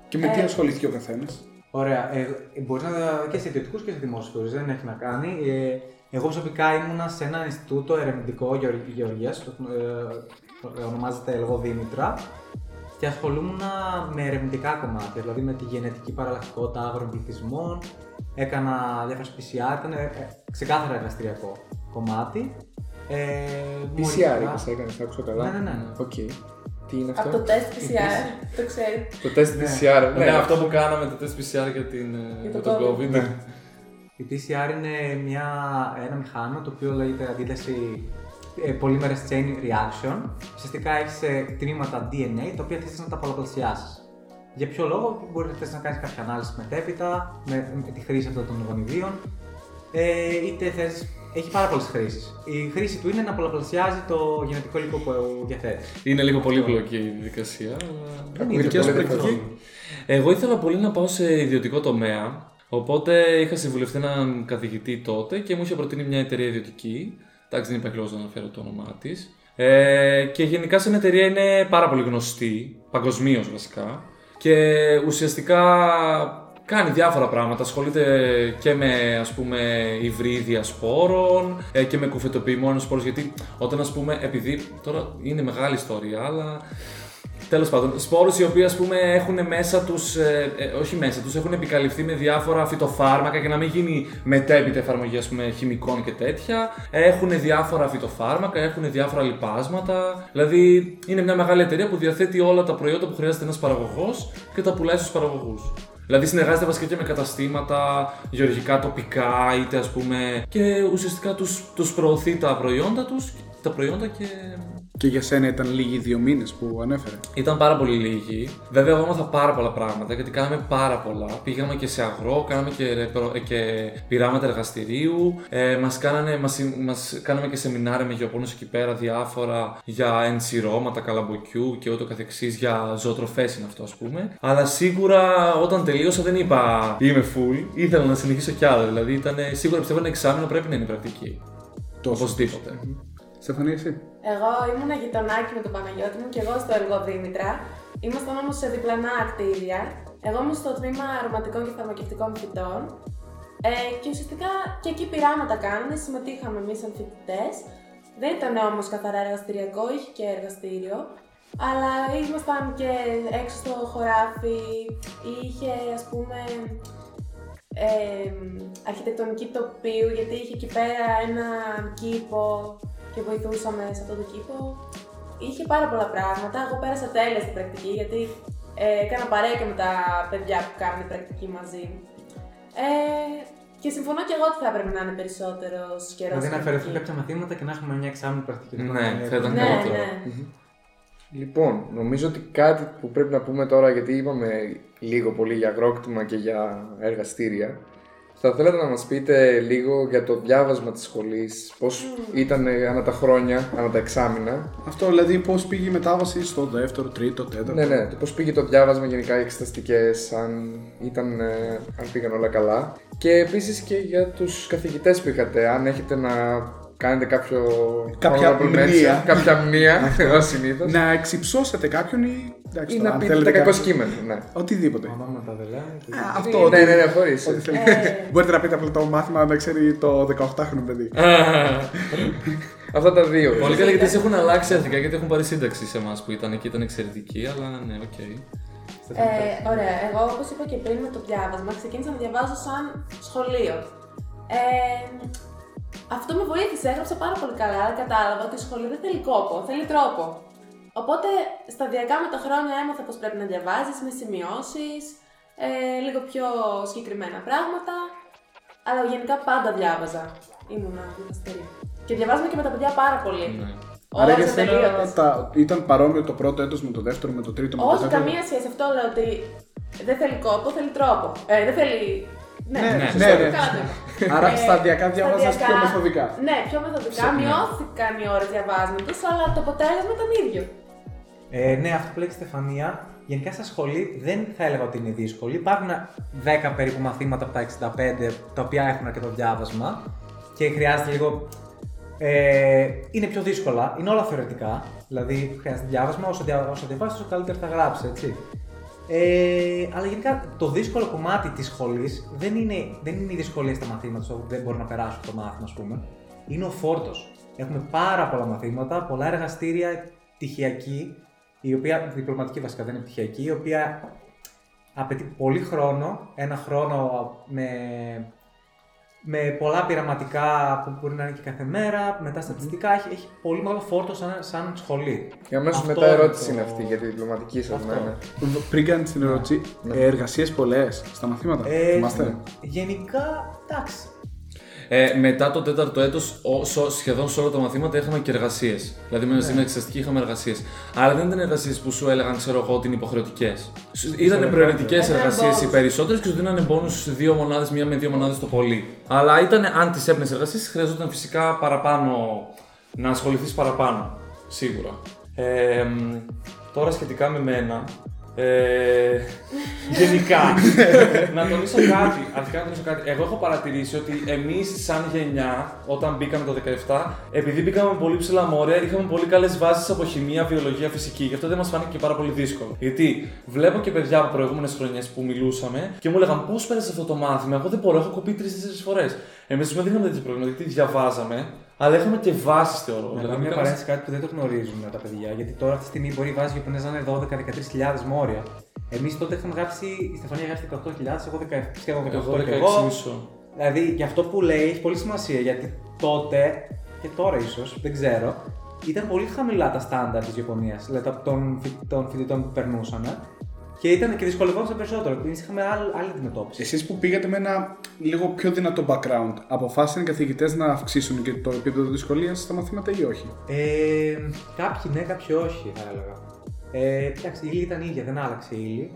και με τι Ε, ασχολήθηκε ο καθένας; Ωραία. Ε, μπορείς να και σε ιδιωτικούς και σε δημόσιους φορείς, δεν έχει να κάνει. Ε, εγώ προσωπικά ήμουνα σε ένα Ινστιτούτο ερευνητικό γεωργίας, ε, ονομάζεται Εγώ Δήμητρα, και ασχολούμουν με ερευνητικά κομμάτια, δηλαδή με τη γενετική παραλλακτικότητα άγρων πληθυσμών. Έκανα διάφορα PCR, ήταν ε, ε, ξεκάθαρα εργαστηριακό κομμάτι. Ε, PCR μολυβικά- είπες, έκανες, θα άκουσα καλά. Ναι, ναι, ναι. Οκ. Τι είναι Από αυτό; το τεστ PCR, το ξέρει. Το τεστ Ναι. PCR. Ναι, αυτό που κάναμε το τεστ PCR για, την, ε, Για για το τον COVID. COVID. Ναι. Η PCR είναι μια, ένα μηχάνημα το οποίο λέγεται αντίδραση ε, polymerase chain reaction. Ουσιαστικά έχεις τμήματα DNA τα οποία θες να τα πολλαπλασιάσεις. Για ποιο λόγο; Μπορεί θες να κάνεις κάποια ανάλυση μετέπειτα με, με τη χρήση αυτών των γονιδίων. Ε, είτε θες, έχει πάρα πολλές χρήσεις. Η χρήση του είναι να πολλαπλασιάζει το γενετικό υλικό που διαθέτεις. Είναι λίγο πολύπλοκη η διαδικασία. αλλά δεν είναι Δικιά σου πολύ πρακτική. δύσκολο. Εγώ ήθελα πολύ να πάω σε ιδιωτικό τομέα. Οπότε είχα συμβουλευτεί έναν καθηγητή τότε και μου είχε προτείνει μια εταιρεία ιδιωτική. Εντάξει, δεν υπάρχει λόγος να αναφέρω το όνομά της. Ε, και γενικά σε μια εταιρεία είναι πάρα πολύ γνωστή, παγκοσμίως βασικά. Και ουσιαστικά κάνει διάφορα πράγματα. Ασχολείται και με ας πούμε υβρίδια σπόρων ε, και με κουφετοποιημένους σπόρους. Γιατί όταν ας πούμε, επειδή τώρα είναι μεγάλη ιστορία, αλλά Τέλος πάντων, σπόρους οι οποίοι ας πούμε έχουν μέσα τους, όχι μέσα τους, έχουν επικαλυφθεί με διάφορα φυτοφάρμακα και να μην γίνει μετέπειτα εφαρμογή ας πούμε, χημικών και τέτοια. Έχουν διάφορα φυτοφάρμακα, έχουν διάφορα λιπάσματα. Δηλαδή είναι μια μεγάλη εταιρεία που διαθέτει όλα τα προϊόντα που χρειάζεται ένας παραγωγός και τα πουλάει στους παραγωγούς. Δηλαδή συνεργάζεται βασικά και με καταστήματα γεωργικά τοπικά, είτε ας πούμε. και ουσιαστικά τους, τους προωθεί τα προϊόντα τους, τα προϊόντα και Και για σένα ήταν λίγοι δύο μήνες που ανέφερε. ήταν πάρα πολύ λίγοι. Βέβαια, εγώ έμαθα πάρα πολλά πράγματα γιατί κάναμε πάρα πολλά. Πήγαμε και σε αγρό, κάναμε και, ρεπρο- ε, και πειράματα εργαστηρίου. Ε, μας, κάνανε, μας, μας κάναμε και σεμινάρια με γεωπόνους εκεί πέρα διάφορα για ενσυρώματα, καλαμποκιού και ούτω καθεξής για ζωοτροφές είναι αυτό ας πούμε. Αλλά σίγουρα όταν τελείωσα δεν είπα είμαι full, ήθελα να συνεχίσω κι άλλο. Δηλαδή ήταν, σίγουρα πιστεύω ένα εξάμεινο πρέπει να είναι πρακτική. Τόσος. Οπωσδήποτε. Στεφανία, εσύ. Εγώ ήμουν γειτονάκι με τον Παναγιώτη μου και εγώ στο Ελγό Δήμητρα. Ήμασταν όμως σε διπλανά κτίρια. Εγώ ήμουν στο τμήμα αρωματικών και φαρμακευτικών φυτών. Ε, και ουσιαστικά και εκεί πειράματα κάνανε, συμμετείχαμε εμείς σαν φοιτητές. Δεν ήταν όμως καθαρά εργαστηριακό, είχε και εργαστήριο. Αλλά ήμασταν και έξω στο χωράφι, είχε ας πούμε ε, αρχιτεκτονική τοπίου, γιατί είχε εκεί πέρα έναν κήπο και βοηθούσαμε σε αυτό το κήπο. Είχε πάρα πολλά πράγματα. Εγώ πέρασα τέλεια στην πρακτική, γιατί ε, έκανα παρέα και με τα παιδιά που κάνουν πρακτική μαζί. Ε, και συμφωνώ και εγώ ότι θα έπρεπε να είναι περισσότερος καιρός. Δηλαδή να αφαιρεθούν κάποια μαθήματα και να έχουμε μια εξάμεινη πρακτική. Ναι, θα ήταν Ναι, καλύτερο. ναι. Λοιπόν, νομίζω ότι κάτι που πρέπει να πούμε τώρα, γιατί είπαμε λίγο πολύ για αγρόκτημα και για εργαστήρια, θα θέλατε να μας πείτε λίγο για το διάβασμα της σχολής, πώς ήταν ανά τα χρόνια, ανά τα εξάμηνα. Αυτό δηλαδή πώς πήγε η μετάβαση στο δεύτερο, τρίτο, τέταρτο; Ναι, ναι, το πώς πήγε το διάβασμα γενικά, οι εξεταστικές, αν, ήταν, ε, αν πήγαν όλα καλά. Και επίσης και για τους καθηγητές που είχατε, αν έχετε να κάνετε κάποιο Κάποια honorable μνήα. mention, κάποια μνήα, εγώ συνήθως. Να εξυψώσετε κάποιον ή. Εντάξει, Ή τώρα, να αν πείτε τα θέλετε κακό κάποιο- κείμενο, ναι. Οτιδήποτε. Ονόματα δεν λένε. Α, Αυτό. Ναι, ότι- ναι, ναι, χωρίς. ό,τι θέλετε. Ε, Μπορείτε να πείτε απλά το μάθημα να ξέρει το 18χρονο παιδί. Αυτά τα δύο. Πολύ καλά γιατί έχουν αλλάξει αρχικά γιατί έχουν πάρει σύνταξη σε εμάς που ήταν εκεί, ήταν εξαιρετική, αλλά ναι, οκ. Ε, ωραία. Εγώ, όπως είπα και πριν με το διάβασμα, ξεκίνησα να διαβάζω σαν σχολείο. Ε, αυτό με βοήθησε, έγραψα πάρα πολύ καλά, αλλά κατάλαβα ότι η σχολή δεν θέλει κόπο, θέλει τρόπο. Οπότε σταδιακά με τα χρόνια έμαθα πως πρέπει να διαβάζεις με σημειώσεις, ε, λίγο πιο συγκεκριμένα πράγματα, αλλά γενικά πάντα διάβαζα. Ήμουνα δικαστήρια. Και διαβάζουμε και με τα παιδιά πάρα πολύ. Ναι. Άρα για Ώρες σένα ατελείωτες. τα, ήταν παρόμοιο το πρώτο έτος με το δεύτερο, με το τρίτο, με το Όχι, τέταρτο; καμία σχέση. Αυτό λέω ότι δεν θέλει κόπο, θέλει τρόπο. Ε, δεν θέλει. Ναι, Ναι, ναι, ναι, ναι. Καλά το είπα. Άρα Ε, σταδιακά διάβαζες σταδιακά- πιο μεθοδικά. Ναι, πιο μεθοδικά. Σε- ναι. Μειώθηκαν οι ώρες διαβάσματος, αλλά το αποτέλεσμα ήταν ίδιο. Ε, ναι, αυτό που λέει η Στεφανία, γενικά στα σχολή δεν θα έλεγα ότι είναι δύσκολη. Υπάρχουν 10 περίπου μαθήματα από τα 65 τα οποία έχουν αρκετό διάβασμα και χρειάζεται λίγο. Ε, είναι πιο δύσκολα, είναι όλα θεωρητικά. Δηλαδή χρειάζεται διάβασμα, όσο, δια, όσο διαβάσεις, τόσο καλύτερα θα γράψεις, έτσι. Ε, αλλά γενικά το δύσκολο κομμάτι της σχολής δεν είναι, δεν είναι η δυσκολία στα μαθήματα, στο ότι δεν μπορούν να περάσουν το μάθημα, ας πούμε. Είναι ο φόρτος. Έχουμε πάρα πολλά μαθήματα, πολλά εργαστήρια, πτυχιακή, η οποία, διπλωματική βασικά δεν είναι πτυχιακή, η οποία απαιτεί πολύ χρόνο, ένα χρόνο με, με πολλά πειραματικά που μπορεί να είναι και κάθε μέρα, μετά στατιστικά, έχει, έχει πολύ μεγάλο φόρτο σαν, σαν σχολή. Για αμέσως Αυτό μετά είναι ερώτηση το- είναι αυτή για τη διπλωματική σας. Αυτό. Ναι, ναι. Πριν κάνεις την ερώτηση, Ναι. ε, εργασίες πολλές στα μαθήματα. Ε, Θυμάστε; Γενικά, εντάξει. Ε, μετά το τέταρτο έτος, σχεδόν σε όλα τα μαθήματα είχαμε και εργασίες. Δηλαδή, μαζί με εξεταστική είχαμε εργασίες. Αλλά δεν ήταν εργασίες που σου έλεγαν, ξέρω εγώ, ότι είναι υποχρεωτικές. Ήταν προαιρετικές Ήταν εργασίες οι bonus. περισσότερες και σου δίνανε μπόνους σε δύο μονάδες, μία με δύο μονάδες το πολύ. Αλλά ήταν, αν τις έπαιρνες εργασίες, χρειαζόταν φυσικά παραπάνω να ασχοληθείς παραπάνω. Σίγουρα. Ε, μ, τώρα σχετικά με μένα. Ε, γενικά, να τονίσω κάτι. Αρχικά να τονίσω κάτι. Εγώ έχω παρατηρήσει ότι εμείς, σαν γενιά, όταν μπήκαμε το 17, επειδή μπήκαμε με πολύ ψηλά μόρια, είχαμε πολύ καλές βάσεις από χημεία, βιολογία, φυσική. Γι' αυτό δεν μας φάνηκε και πάρα πολύ δύσκολο. Γιατί βλέπω και παιδιά από προηγούμενες χρονιές που μιλούσαμε και μου έλεγαν Πώς πέρασε αυτό το μάθημα; Εγώ δεν μπορώ, έχω κοπεί τρει-τέσσερι φορές. Εμείς δεν είχαμε τέτοιο πρόβλημα γιατί διαβάζαμε, αλλά είχαμε και βάσεις θεωρώ. Να Δηλαδή, κάνω μια μπήκαμε- παρένθεση κάτι που δεν το γνωρίζουν τα παιδιά. Γιατί τώρα αυτή τη στιγμή μπορεί οι βάσεις γεωπονέ να είναι 12-13 μόρια. Εμείς τότε είχαμε γράψει, η Στεφανία γράψει 18.000, εγώ 17, σχεδόν 18 Εγώ και εγώ. 16,5. Δηλαδή, για αυτό που λέει έχει πολύ σημασία γιατί τότε και τώρα ίσως, δεν ξέρω, ήταν πολύ χαμηλά τα στάνταρ της Ιαπωνία, δηλαδή τα- των, φοι- των φοιτητών που περνούσαν. Και ήταν και δυσκολευόταν περισσότερο. Εμεί είχαμε άλλη, άλλη αντιμετώπιση. Εσείς που πήγατε με ένα λίγο πιο δυνατό background, αποφάσισαν οι καθηγητές να αυξήσουν και το επίπεδο δυσκολίας στα μαθήματα ή όχι; Ε, κάποιοι ναι, κάποιοι όχι, θα έλεγα. Ε, εντάξει, η ύλη ήταν ίδια, δεν άλλαξε η ύλη.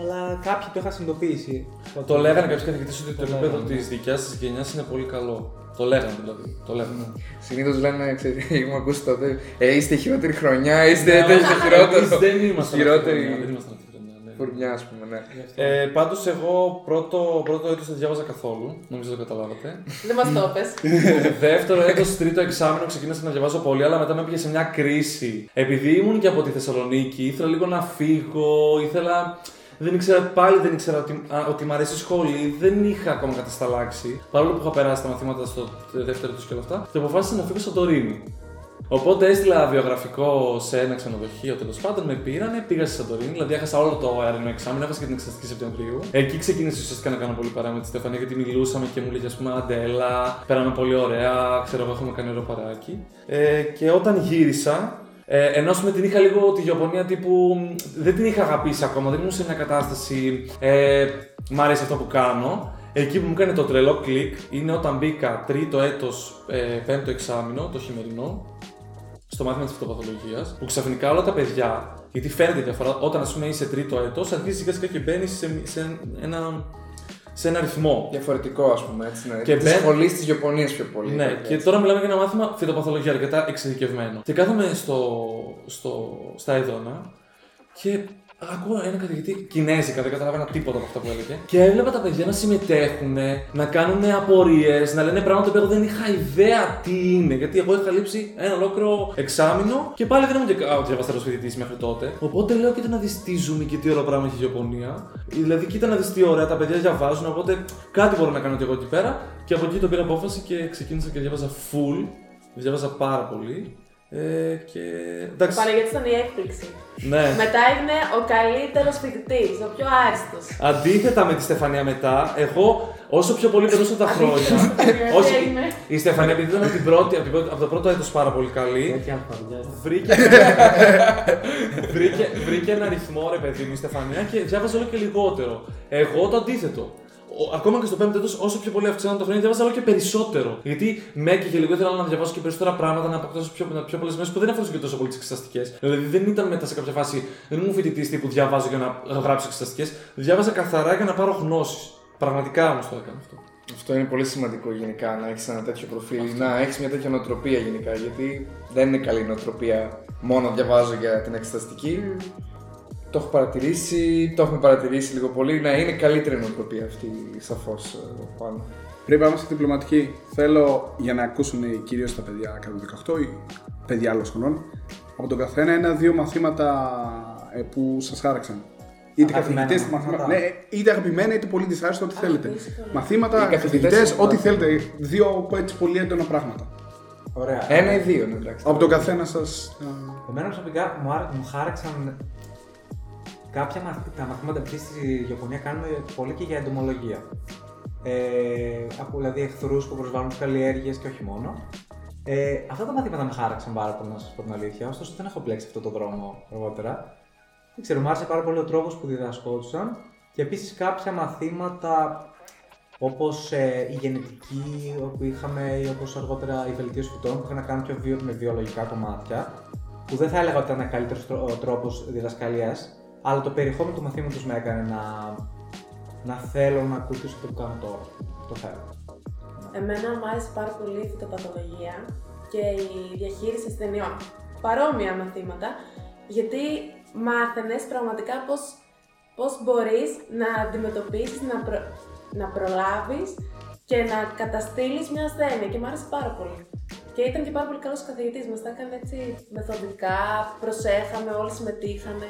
Αλλά κάποιοι το είχαν συνειδητοποιήσει. Το λέγανε κάποιοι καθηγητές ότι το Το επίπεδο λέγανε. της δικιάς της γενιάς είναι πολύ καλό. Το λέγανε δηλαδή. Το λέγανε. Συνήθως λένε, ξέρεις, έχουμε ακούσει τότε. Ε, είστε η χειρότερη χρονιά, είστε Ναι, είστε Εμείς χειρότερο. δεν ήμασταν Χειρότερη Φουρνιά, ας πούμε, ναι. Ε, Πάντως, εγώ πρώτο, πρώτο έτος δεν διάβαζα καθόλου. Νομίζω το καταλάβατε. Δεν μας το πες. Δεύτερο έτος, τρίτο εξάμεινο ξεκίνησα να διαβάζω πολύ, αλλά μετά με πήγε σε μια κρίση. Επειδή ήμουν και από τη Θεσσαλονίκη, ήθελα λίγο να φύγω, ήθελα. Δεν ήξερα, πάλι δεν ήξερα ότι, α, ότι μ' αρέσει η σχολή, δεν είχα ακόμα κατασταλάξει. Παρόλο που είχα περάσει τα μαθήματα στο δεύτερο του και όλα αυτά, και αποφάσισα να φύγω στο Τωρίνι. Οπότε έστειλα βιογραφικό σε ένα ξενοδοχείο τέλος πάντων, με πήρανε, πήγα στη Σαντορίνη, δηλαδή έχασα όλο το αερινό εξάμεινο, έχασα και την εξεταστική Σεπτεμβρίου. Εκεί ξεκίνησε ουσιαστικά να κάνω πολύ παρέα με τη Στεφανία γιατί μιλούσαμε και μου λέγε ας πούμε Αντέλα, πέραμε πολύ ωραία, ξέρω εγώ έχουμε κάνει ωραίο παράκι. Ε, και όταν γύρισα, ε, ενώ με την είχα λίγο τη γεωπονία τύπου. Δεν την είχα αγαπήσει ακόμα, δεν ήμουν σε μια κατάσταση. Ε, μ' αρέσει αυτό που κάνω. Εκεί που μου έκανε το τρελό κλικ είναι όταν μπήκα τρίτο έτος, ε, πέμπτο εξάμηνο, το χειμερινό, στο στο μάθημα της φυτοπαθολογία, που ξαφνικά όλα τα παιδιά, γιατί φαίνεται διαφορά, όταν ας πούμε είσαι τρίτο έτος, αρχίζεις σιγά σιγά και μπαίνεις σε, σε ένα σε ένα ρυθμό. Διαφορετικό, ας πούμε. Έτσι, ναι. Και τη μπε- σχολή της Ιαπωνίας πιο πολύ. Ναι, έτσι. και τώρα μιλάμε για ένα μάθημα φυτοπαθολογία αρκετά εξειδικευμένο. Και κάθομαι στο, στο, στα Εδώνα και ακούω ένα καθηγητή Κινέζικα, δεν καταλάβαινα τίποτα από αυτά που έλεγε. Και έβλεπα τα παιδιά να συμμετέχουν, να κάνουν απορίες, να λένε πράγματα που εγώ δεν είχα ιδέα τι είναι. Γιατί εγώ είχα λείψει ένα ολόκληρο εξάμεινο και πάλι δεν ήμουν και ο διαβαστέρο φοιτητής μέχρι τότε. Οπότε λέω, κοίτα να δεις τι ζούμε και τι ωραίο πράγμα έχει η Ιαπωνία. Δηλαδή, κοίτα να δεις τι ωραία τα παιδιά διαβάζουν. Οπότε κάτι μπορώ να κάνω κι εγώ εκεί πέρα. Και από εκεί το πήρα απόφαση και ξεκίνησα και διάβαζα full. Διάβαζα πάρα πολύ. Ε, και Ο εντάξει. Παναγιώτης ήταν η έκπληξη. Ναι. Μετά έγινε ο καλύτερος φοιτητής, ο πιο άριστος. Αντίθετα με τη Στεφανία μετά, εγώ όσο πιο πολύ περνούσα τα χρόνια. όχι, έγινε. η Στεφανία επειδή ήταν από, την πρώτη, από, την πρώτη- από το πρώτο έτος πάρα πολύ καλή, Έτσι αλφαβιά. βρήκε, βρήκε, βρήκε ένα ρυθμό ρε παιδί μου η Στεφανία και διάβαζε όλο και λιγότερο. Εγώ το αντίθετο. Ο- ακόμα και στο πέμπτο έτος, όσο πιο πολύ αυξάνονταν τα χρόνια, διάβαζα όλο και περισσότερο. Γιατί με έκαιγε λίγο, ήθελα να διαβάσω και περισσότερα πράγματα, να αποκτήσω πιο, πιο πολλές μέρες που δεν αφορούσαν και τόσο πολύ τις εξεταστικές. Δηλαδή δεν ήταν μετά σε κάποια φάση, δεν ήμουν φοιτητής τύπου διαβάζω για να γράψω εξεταστικές. Διάβαζα καθαρά για να πάρω γνώσεις. Πραγματικά όμως το έκανα αυτό. Αυτό είναι πολύ σημαντικό γενικά να έχεις ένα τέτοιο προφίλ, να έχεις μια τέτοια νοοτροπία γενικά. Γιατί δεν είναι καλή νοοτροπία μόνο να διαβάζω για την εξεταστική. Το έχω παρατηρήσει, το έχουμε παρατηρήσει λίγο πολύ. Να είναι καλύτερη νοοτροπία αυτή, σαφώς πάνω. Πριν πάμε στη διπλωματική, θέλω για να ακούσουν κυρίως τα παιδιά κάτω από 18 ή παιδιά άλλων χρονών, από τον καθένα ένα-δύο μαθήματα ε, που σας χάραξαν. Είτε Αγαπημένα καθηγητές, μαθήματα. μαθήματα. Ναι, είτε αγαπημένα είτε πολύ δυσάρεστα, ό,τι θέλετε. δύσκολο. Μαθήματα, Οι καθηγητές καθηγητές, είναι ό,τι μάθημα. θέλετε. Δύο έτσι πολύ έντονα πράγματα. Ωραία. Ένα ή δύο, ναι, εντάξει. Από τον καθένα σας. Εμένα προσωπικά μου, άρα- μου χάραξαν κάποια μαθ- τα μαθήματα που στη Ιαπωνία κάνουμε πολύ και για εντομολογία. Ε, από δηλαδή εχθρούς που προσβάλλουν τις καλλιέργειες και όχι μόνο. Ε, αυτά τα μαθήματα με χάραξαν πάρα πολύ, να σας πω την αλήθεια. Ωστόσο, δεν έχω μπλέξει αυτό το δρόμο αργότερα. Δεν ξέρω, μου άρεσε πάρα πολύ ο τρόπος που διδασκόντουσαν και επίσης κάποια μαθήματα όπως η γενετική που είχαμε ή όπως αργότερα η βελτίωση φυτών που είχαν να κάνουν πιο βιο, με βιολογικά κομμάτια. Που δεν θα έλεγα ότι ήταν καλύτερος τρόπος διδασκαλίας, αλλά το περιεχόμενο του μαθήματος με έκανε να, να θέλω να ακολουθήσω αυτό που κάνω τώρα. Το θέλω. Εμένα μου άρεσε πάρα πολύ η φυτοπαθολογία και η διαχείριση ασθενειών. Παρόμοια μαθήματα, γιατί μάθαινες πραγματικά πώς, πώς μπορείς να αντιμετωπίσεις, να, προ, να προλάβεις και να καταστήλεις μια ασθένεια και μου άρεσε πάρα πολύ. Και ήταν και πάρα πολύ καλός καθηγητής, μας τα έκανε έτσι μεθοδικά, προσέχαμε, όλοι συμμετείχαμε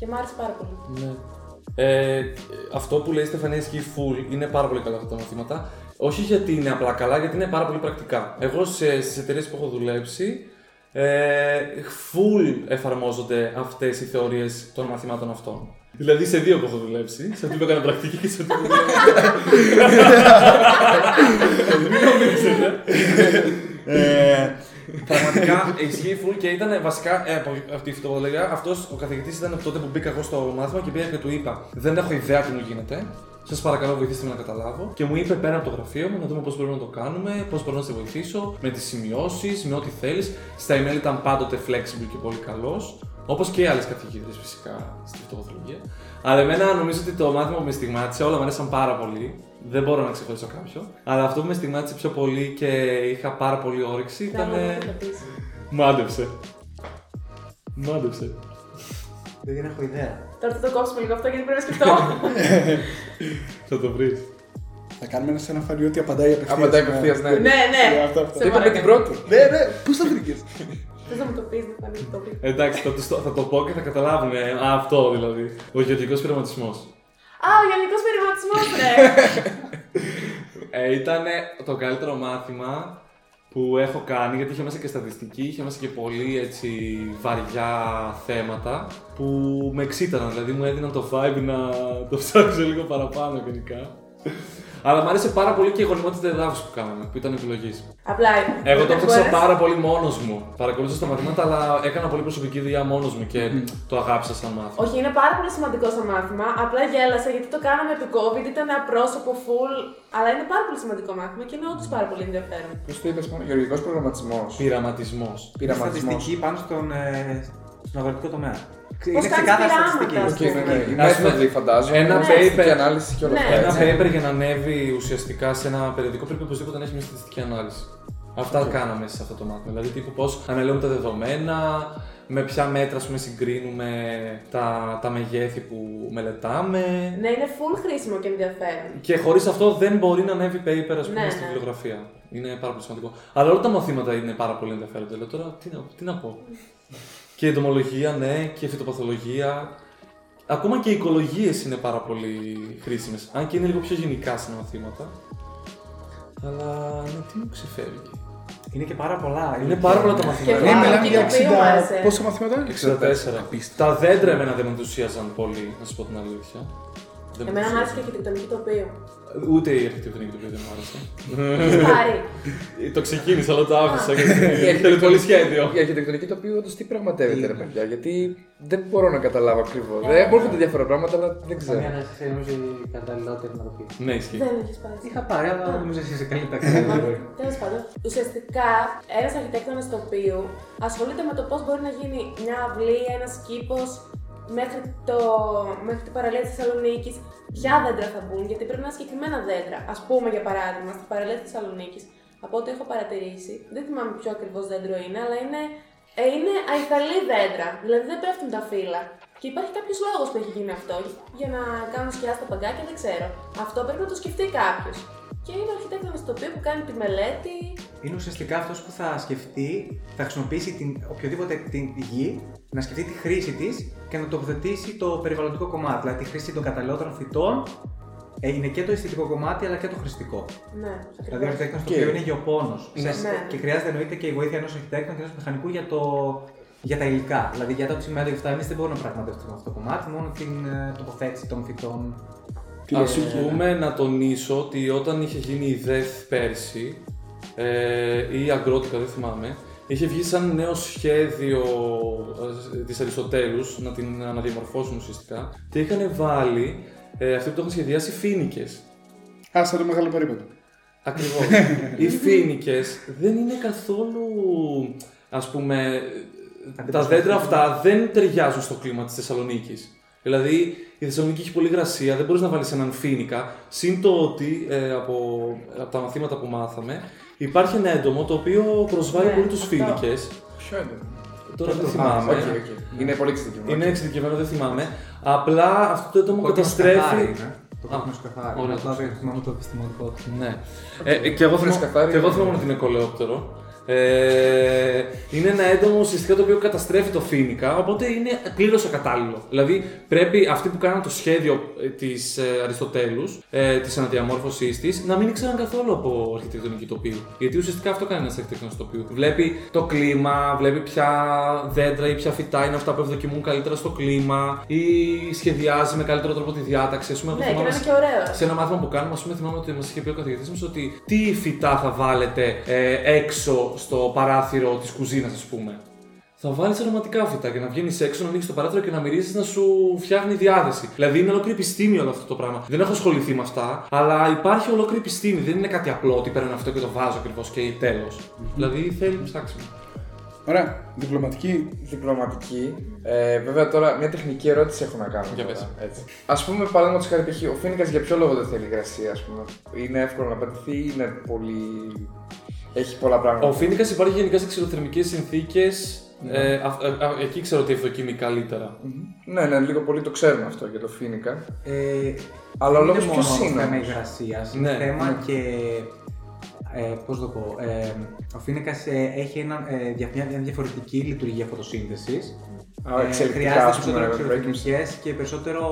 και μου άρεσε πάρα πολύ. Ναι. Ε, αυτό που λέει η Στεφανία ισχύει full, είναι πάρα πολύ καλά αυτά τα μαθήματα. Όχι γιατί είναι απλά καλά, γιατί είναι πάρα πολύ πρακτικά. Εγώ σε, στις εταιρείες που έχω δουλέψει, ε, full εφαρμόζονται αυτές οι θεωρίες των μαθημάτων αυτών. Δηλαδή σε δύο που έχω δουλέψει, σε αυτή που έκανα πρακτική και σε αυτή που Μην νομίζετε. Ε, Πραγματικά ισχύει full και ήταν βασικά ε, από από τη φυτοπαθολογία. Αυτός ο καθηγητής ήταν από τότε που μπήκα εγώ στο μάθημα και πήγα και του είπα: Δεν έχω ιδέα τι μου γίνεται. Σας παρακαλώ, βοηθήστε με να καταλάβω. Και μου είπε πέρα από το γραφείο μου να δούμε πώς μπορούμε να το κάνουμε, πώς μπορώ να σε βοηθήσω, με τις σημειώσεις, με ό,τι θέλεις. Στα email ήταν πάντοτε flexible και πολύ καλός. Όπως και οι άλλες καθηγήτρε φυσικά στη φυτοπαθολογία. Αλλά εμένα νομίζω ότι το μάθημα που με στιγμάτισε, όλα μου αρέσαν πάρα πολύ. Δεν μπορώ να ξεχωρίσω κάποιο. Αλλά αυτό που με στιγμάτισε πιο πολύ και είχα πάρα πολύ όρεξη Δεν ήταν. μου το πεις. Μάντεψε. Μάντεψε. Δεν έχω ιδέα. Τώρα θα το κόψουμε λίγο αυτό γιατί πρέπει να σκεφτώ. Θα το βρεις. Θα κάνουμε ένα σαν αφαρεί ότι απαντάει απευθείας. Απαντάει απευθείας, ναι. ναι, ναι. αυτό, αυτό. Σε Το είπαμε την παρακαλώ. πρώτη. Ναι, ναι, πού τα βρήκες; Θες να μου το πεις, δεν θα μην το πεις. Εντάξει, θα, το- θα το πω και θα καταλάβουν. ε, Α, αυτό δηλαδή. Ο γεωργικός πειραματισμός. Α, ο γενικός περιβατισμός, ρε! Ε, ήταν το καλύτερο μάθημα που έχω κάνει γιατί είχε μέσα και στατιστική, είχε μέσα και πολύ έτσι βαριά θέματα που με εξήταναν, δηλαδή μου έδιναν το vibe να το ψάξω λίγο παραπάνω γενικά. Αλλά μου άρεσε πάρα πολύ και η γονιμότητα εδάφου που κάναμε, που ήταν επιλογής. Απλά. Εγώ το δεν έπαιξα μπορείς- πάρα πολύ μόνος μου. Παρακολούθησα τα μαθήματα, αλλά έκανα πολύ προσωπική δουλειά μόνος μου και το αγάπησα σαν μάθημα. Όχι, είναι πάρα πολύ σημαντικό σαν μάθημα. Απλά γέλασα γιατί το κάναμε επί COVID, ήταν απρόσωπο, full. Αλλά είναι πάρα πολύ σημαντικό μάθημα και είναι όντως πάρα πολύ ενδιαφέρον. Πώς το είπες, Γεωργικός προγραμματισμός. Πειραματισμός. Πειραματισμός. Στατιστική πάνω στον, ε, στον αγροτικό τομέα. Πώς είναι κάνεις ξεκάθαρα πειράματα, στατιστική. ας Οκ, ναι, ναι. Οι Ας πούμε, μέθοδοι φαντάζομαι. ένα ναι, paper- στατιστική ανάλυση και όλα Ναι. αυτά. Ένα έτσι. paper για να ανέβει ουσιαστικά σε ένα περιοδικό πρέπει οπωσδήποτε να έχει μια στατιστική ανάλυση. Αυτά κάναμε σε αυτό το μάθημα. Δηλαδή, τύπου πώς αναλύουμε τα δεδομένα, με ποια μέτρα ας πούμε, συγκρίνουμε τα, τα μεγέθη που μελετάμε. Ναι, είναι full χρήσιμο και ενδιαφέρον. Και χωρίς αυτό δεν μπορεί να ανέβει paper ας πούμε, Ναι, στη ναι. βιβλιογραφία. Είναι πάρα πολύ σημαντικό. Αλλά όλα τα μαθήματα είναι πάρα πολύ ενδιαφέροντα. Λέω τώρα τι να, τι να πω. Και η εντομολογία, ναι, και η φυτοπαθολογία. Ακόμα και οι οικολογίες είναι πάρα πολύ χρήσιμες. Αν και είναι λίγο πιο γενικά σαν μαθήματα. Αλλά ναι, τι μου ξεφεύγει. Είναι και πάρα πολλά. Είναι πάρα πολλά τα Και μαθήματα. Ναι, Wow, μιλάμε και για το οποίο μου άρεσε. 60. Πόσα μαθήματα; 64. Τα δέντρα εμένα δεν με ενθουσίαζαν πολύ, να σα πω την αλήθεια. Δεν με Εμένα μου άρεσε ενθουσίαζαν. και η αρχιτεκτονική τοπίου. Ούτε η αρχιτεκτονική τοπία δεν μου άρεσε. Έχεις πάρει. Το ξεκίνησα, αλλά το άφησα γιατί θέλει πολύ σχέδιο. Η αρχιτεκτονική τοπίου όντως τι πραγματεύεται, ρε παιδιά, γιατί δεν μπορώ να καταλάβω ακριβώς. Ε, Δεν μου έρχονται διάφορα πράγματα, αλλά δεν ξέρω. Καμία να είσαι νομίζω η καταλληλότερη να το πει. Ναι, ισχύει. Δεν έχει πάρει. Είχα πάρει, αλλά νομίζω εσύ είσαι καλύτερα. Τέλος πάντων, ουσιαστικά ένας αρχιτέκτονας τοπίου ασχολείται με το πώς μπορεί να γίνει μια αυλή, ένας κήπος μέχρι, το, μέχρι την παραλία της Θεσσαλονίκης. Ποια δέντρα θα μπουν, γιατί πρέπει να είναι συγκεκριμένα δέντρα. Α πούμε, για παράδειγμα, στην παραλία της Θεσσαλονίκης, από ό,τι έχω παρατηρήσει, δεν θυμάμαι ποιο ακριβώς δέντρο είναι, αλλά είναι, ε, είναι αϊθαλή δέντρα. Δηλαδή δεν πέφτουν τα φύλλα. Και υπάρχει κάποιος λόγος που έχει γίνει αυτό. Για να κάνουν σκιά στα παγκάκια, δεν ξέρω. Αυτό πρέπει να το σκεφτεί κάποιος. Και είναι ο αρχιτέκτονας το οποίο που κάνει τη μελέτη. Είναι ουσιαστικά αυτός που θα σκεφτεί, θα χρησιμοποιήσει την, οποιοδήποτε την γη, να σκεφτεί τη χρήση της και να τοποθετήσει το περιβαλλοντικό κομμάτι. Δηλαδή τη χρήση των καταλληλότερων φυτών ε, είναι και το αισθητικό κομμάτι αλλά και το χρηστικό. Ναι, Δηλαδή ο ακριβώς. αρχιτέκτονας το Και- οποίο είναι γεωπόνος. Ναι. Και χρειάζεται εννοείται και η βοήθεια ενός αρχιτέκτονα και ενός μηχανικού για, το, για τα υλικά. Δηλαδή για το τσιμέντο και αυτά, εμείς δεν μπορούμε να πραγματευτούμε αυτό το κομμάτι, μόνο την ε, τοποθέτηση των φυτών. Α πούμε να τονίσω ότι όταν είχε γίνει η ΔΕΘ πέρσι, ε, ή η Αγκρότικα, δεν θυμάμαι, είχε βγει σαν νέο σχέδιο ε, της Αριστοτέλους να την αναδιαμορφώσουν ουσιαστικά και είχαν βάλει ε, αυτοί που το είχαν σχεδιάσει φοίνικες. Α, σαν το μεγάλο περίπατο. Ακριβώς. Οι φοίνικες δεν είναι καθόλου, ας πούμε, τα δέντρα αυτά δεν ταιριάζουν στο κλίμα της Θεσσαλονίκης. Δηλαδή, η Θεσσαλονίκη έχει πολύ υγρασία, δεν μπορείς να βάλεις έναν φοίνικα. Συν το ότι, ε, από, από τα μαθήματα που μάθαμε, υπάρχει ένα έντομο το οποίο προσβάλλει Ναι, πολύ τους αυτό. φοίνικες. Ποιο είναι. Τώρα δεν Α, θυμάμαι. οκ, οκ. Είναι πολύ εξειδικευμένο. Είναι εξειδικευμένο, δεν θυμάμαι. Απλά αυτό το έντομο Κόκκινο καταστρέφει. σκαθάρι είναι. Το Α, κόκκινο σκαθάρι. ωραία. Απλά δεν θυμάμαι το επιστημονικό του. Ναι. Ε, ε, και εγώ θυμάμαι, Φρεσκαθάρι και εγώ είναι. θυμάμαι ότι είναι κολεόπτερο. Ε, είναι ένα έντομο ουσιαστικά το οποίο καταστρέφει το φίνικα, οπότε είναι πλήρως ακατάλληλο. Δηλαδή πρέπει αυτοί που κάναν το σχέδιο της ε, Αριστοτέλους, ε, της αναδιαμόρφωσής της, να μην ήξεραν καθόλου από αρχιτεκτονική τοπίου. Γιατί ουσιαστικά αυτό κάνει ένας αρχιτέκτονα τοπίου. Βλέπει το κλίμα, βλέπει ποια δέντρα ή ποια φυτά είναι αυτά που ευδοκιμούν καλύτερα στο κλίμα, ή σχεδιάζει με καλύτερο τρόπο τη διάταξη. Ας πούμε, εγώ Ναι, και να θυμάμαι είναι και ωραίο. σε ένα μάθημα που κάνουμε, ας πούμε, θυμάμαι ότι μας είχε πει ο καθηγητής μας ότι τι φυτά θα βάλετε ε, έξω στο παράθυρο της κουζίνας, ας πούμε. Θα βάλεις αρωματικά φυτά και να βγαίνεις έξω, να ανοίξεις το παράθυρο και να μυρίζεις να σου φτιάχνει διάθεση. Δηλαδή είναι ολόκληρη επιστήμη όλο αυτό το πράγμα. Δεν έχω ασχοληθεί με αυτά, αλλά υπάρχει ολόκληρη επιστήμη. Δεν είναι κάτι απλό ότι παίρνω αυτό και το βάζω ακριβώς και τέλος. Δηλαδή θέλει ψάξιμο. Ωραία. Διπλωματική. Διπλωματική. Ε, βέβαια τώρα μια τεχνική ερώτηση έχω να κάνω. Για τώρα, πες. έτσι. Α πούμε, παραδείγματο χάρη, π.χ. ο Φίνικας για ποιο λόγο δεν θέλει υγρασία, ας πούμε; Είναι εύκολο να πετυχθεί ή είναι πολύ. Έχεις πολλά πράγματα. Ο Φίνικα υπάρχει γενικά σε ξυλοθερμικέ συνθήκες. Ε, α- α- α- εκεί ξέρω ότι ευδοκιμεί καλύτερα. Ναι, ναι, λίγο πολύ το ξέρουμε αυτό για το Φίνικα. Ε, Αλλά ο δεν λόγο είναι ποιος μόνος είναι. θέμα όμως; υγρασία. Ναι, είναι θέμα ναι. και. Ε, πώς το πω. Ε, ο Φίνικας έχει ένα, ε, δια- μια, μια διαφορετική λειτουργία φωτοσύνθεσης. Α, εξελικτικά, χρειάζεται ας πούμε, περισσότερο να breakings. ξυλοθερμικές και περισσότερο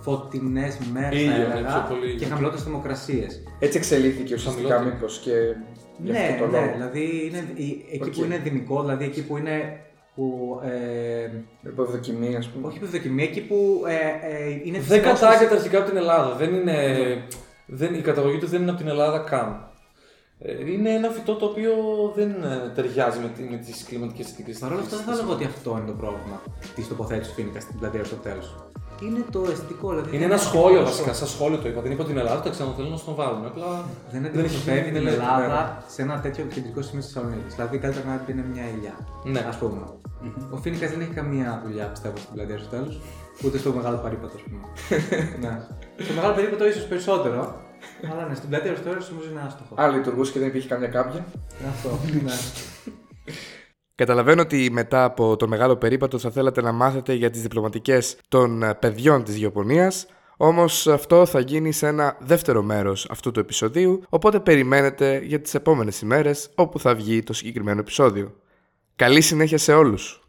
φωτεινές μέρε Ήλιο, θα ναι, έλεγα, πιο πολύ και ήλιο. χαμηλότερες θερμοκρασίες. Έτσι εξελίχθηκε ουσιαστικά Χαμηλότερο. μήπως και γι' Ναι, αυτό το ναι, λόγο. δηλαδή είναι, η- εκεί Οκ. που είναι δημικό, δηλαδή εκεί που είναι. Που, ε, Υπό ευδοκιμία, ας πούμε. όχι που δοκιμία, εκεί που ε, ε, είναι Δεν φυσικός- κατάγεται αρχικά από την Ελλάδα. Δεν είναι. δεν, η καταγωγή τους δεν είναι από την Ελλάδα καν. Ε, Είναι ένα φυτό το οποίο δεν ε, ταιριάζει με, τη- με τις κλιματικές συνθήκες. Παρ' όλα αυτά δεν θα έλεγα ότι αυτό είναι το πρόβλημα της τοποθέτησης του Φίνικα στην πλατεία στο τέλος. Είναι το αισθητικό, δηλαδή. Είναι ένα σχόλιο βασικά, σαν σχόλιο το είπα. Δεν είπα την Ελλάδα, τα ξαναθέλω να στον βάλουν. Απλά Δεν έχει αντιπροσωπεύει γίνει την μελέτη, Ελλάδα σε ένα τέτοιο κεντρικό σημείο της Θεσσαλονίκης. Δηλαδή, καλύτερα να είναι μια ηλιά. Ναι. Α πούμε. Ο Φίνικας δεν έχει καμία δουλειά, πιστεύω, στην πλατεία στο τέλος. Ούτε στο μεγάλο παρήπατο, ας πούμε. ναι. Στο μεγάλο περίπατο ίσως περισσότερο. Αλλά ναι, στην πλατεία στο τέλο νομίζω είναι άστοχο. Αν λειτουργούσε και δεν υπήρχε καμιά κάποια. Αυτό. ναι. Καταλαβαίνω ότι μετά από το μεγάλο περίπατο θα θέλατε να μάθετε για τις διπλωματικές των ε, παιδιών της γεωπονίας, όμως αυτό θα γίνει σε ένα δεύτερο μέρος αυτού του επεισοδίου, οπότε περιμένετε για τις επόμενες ημέρες όπου θα βγει το συγκεκριμένο επεισόδιο. Καλή συνέχεια σε όλους!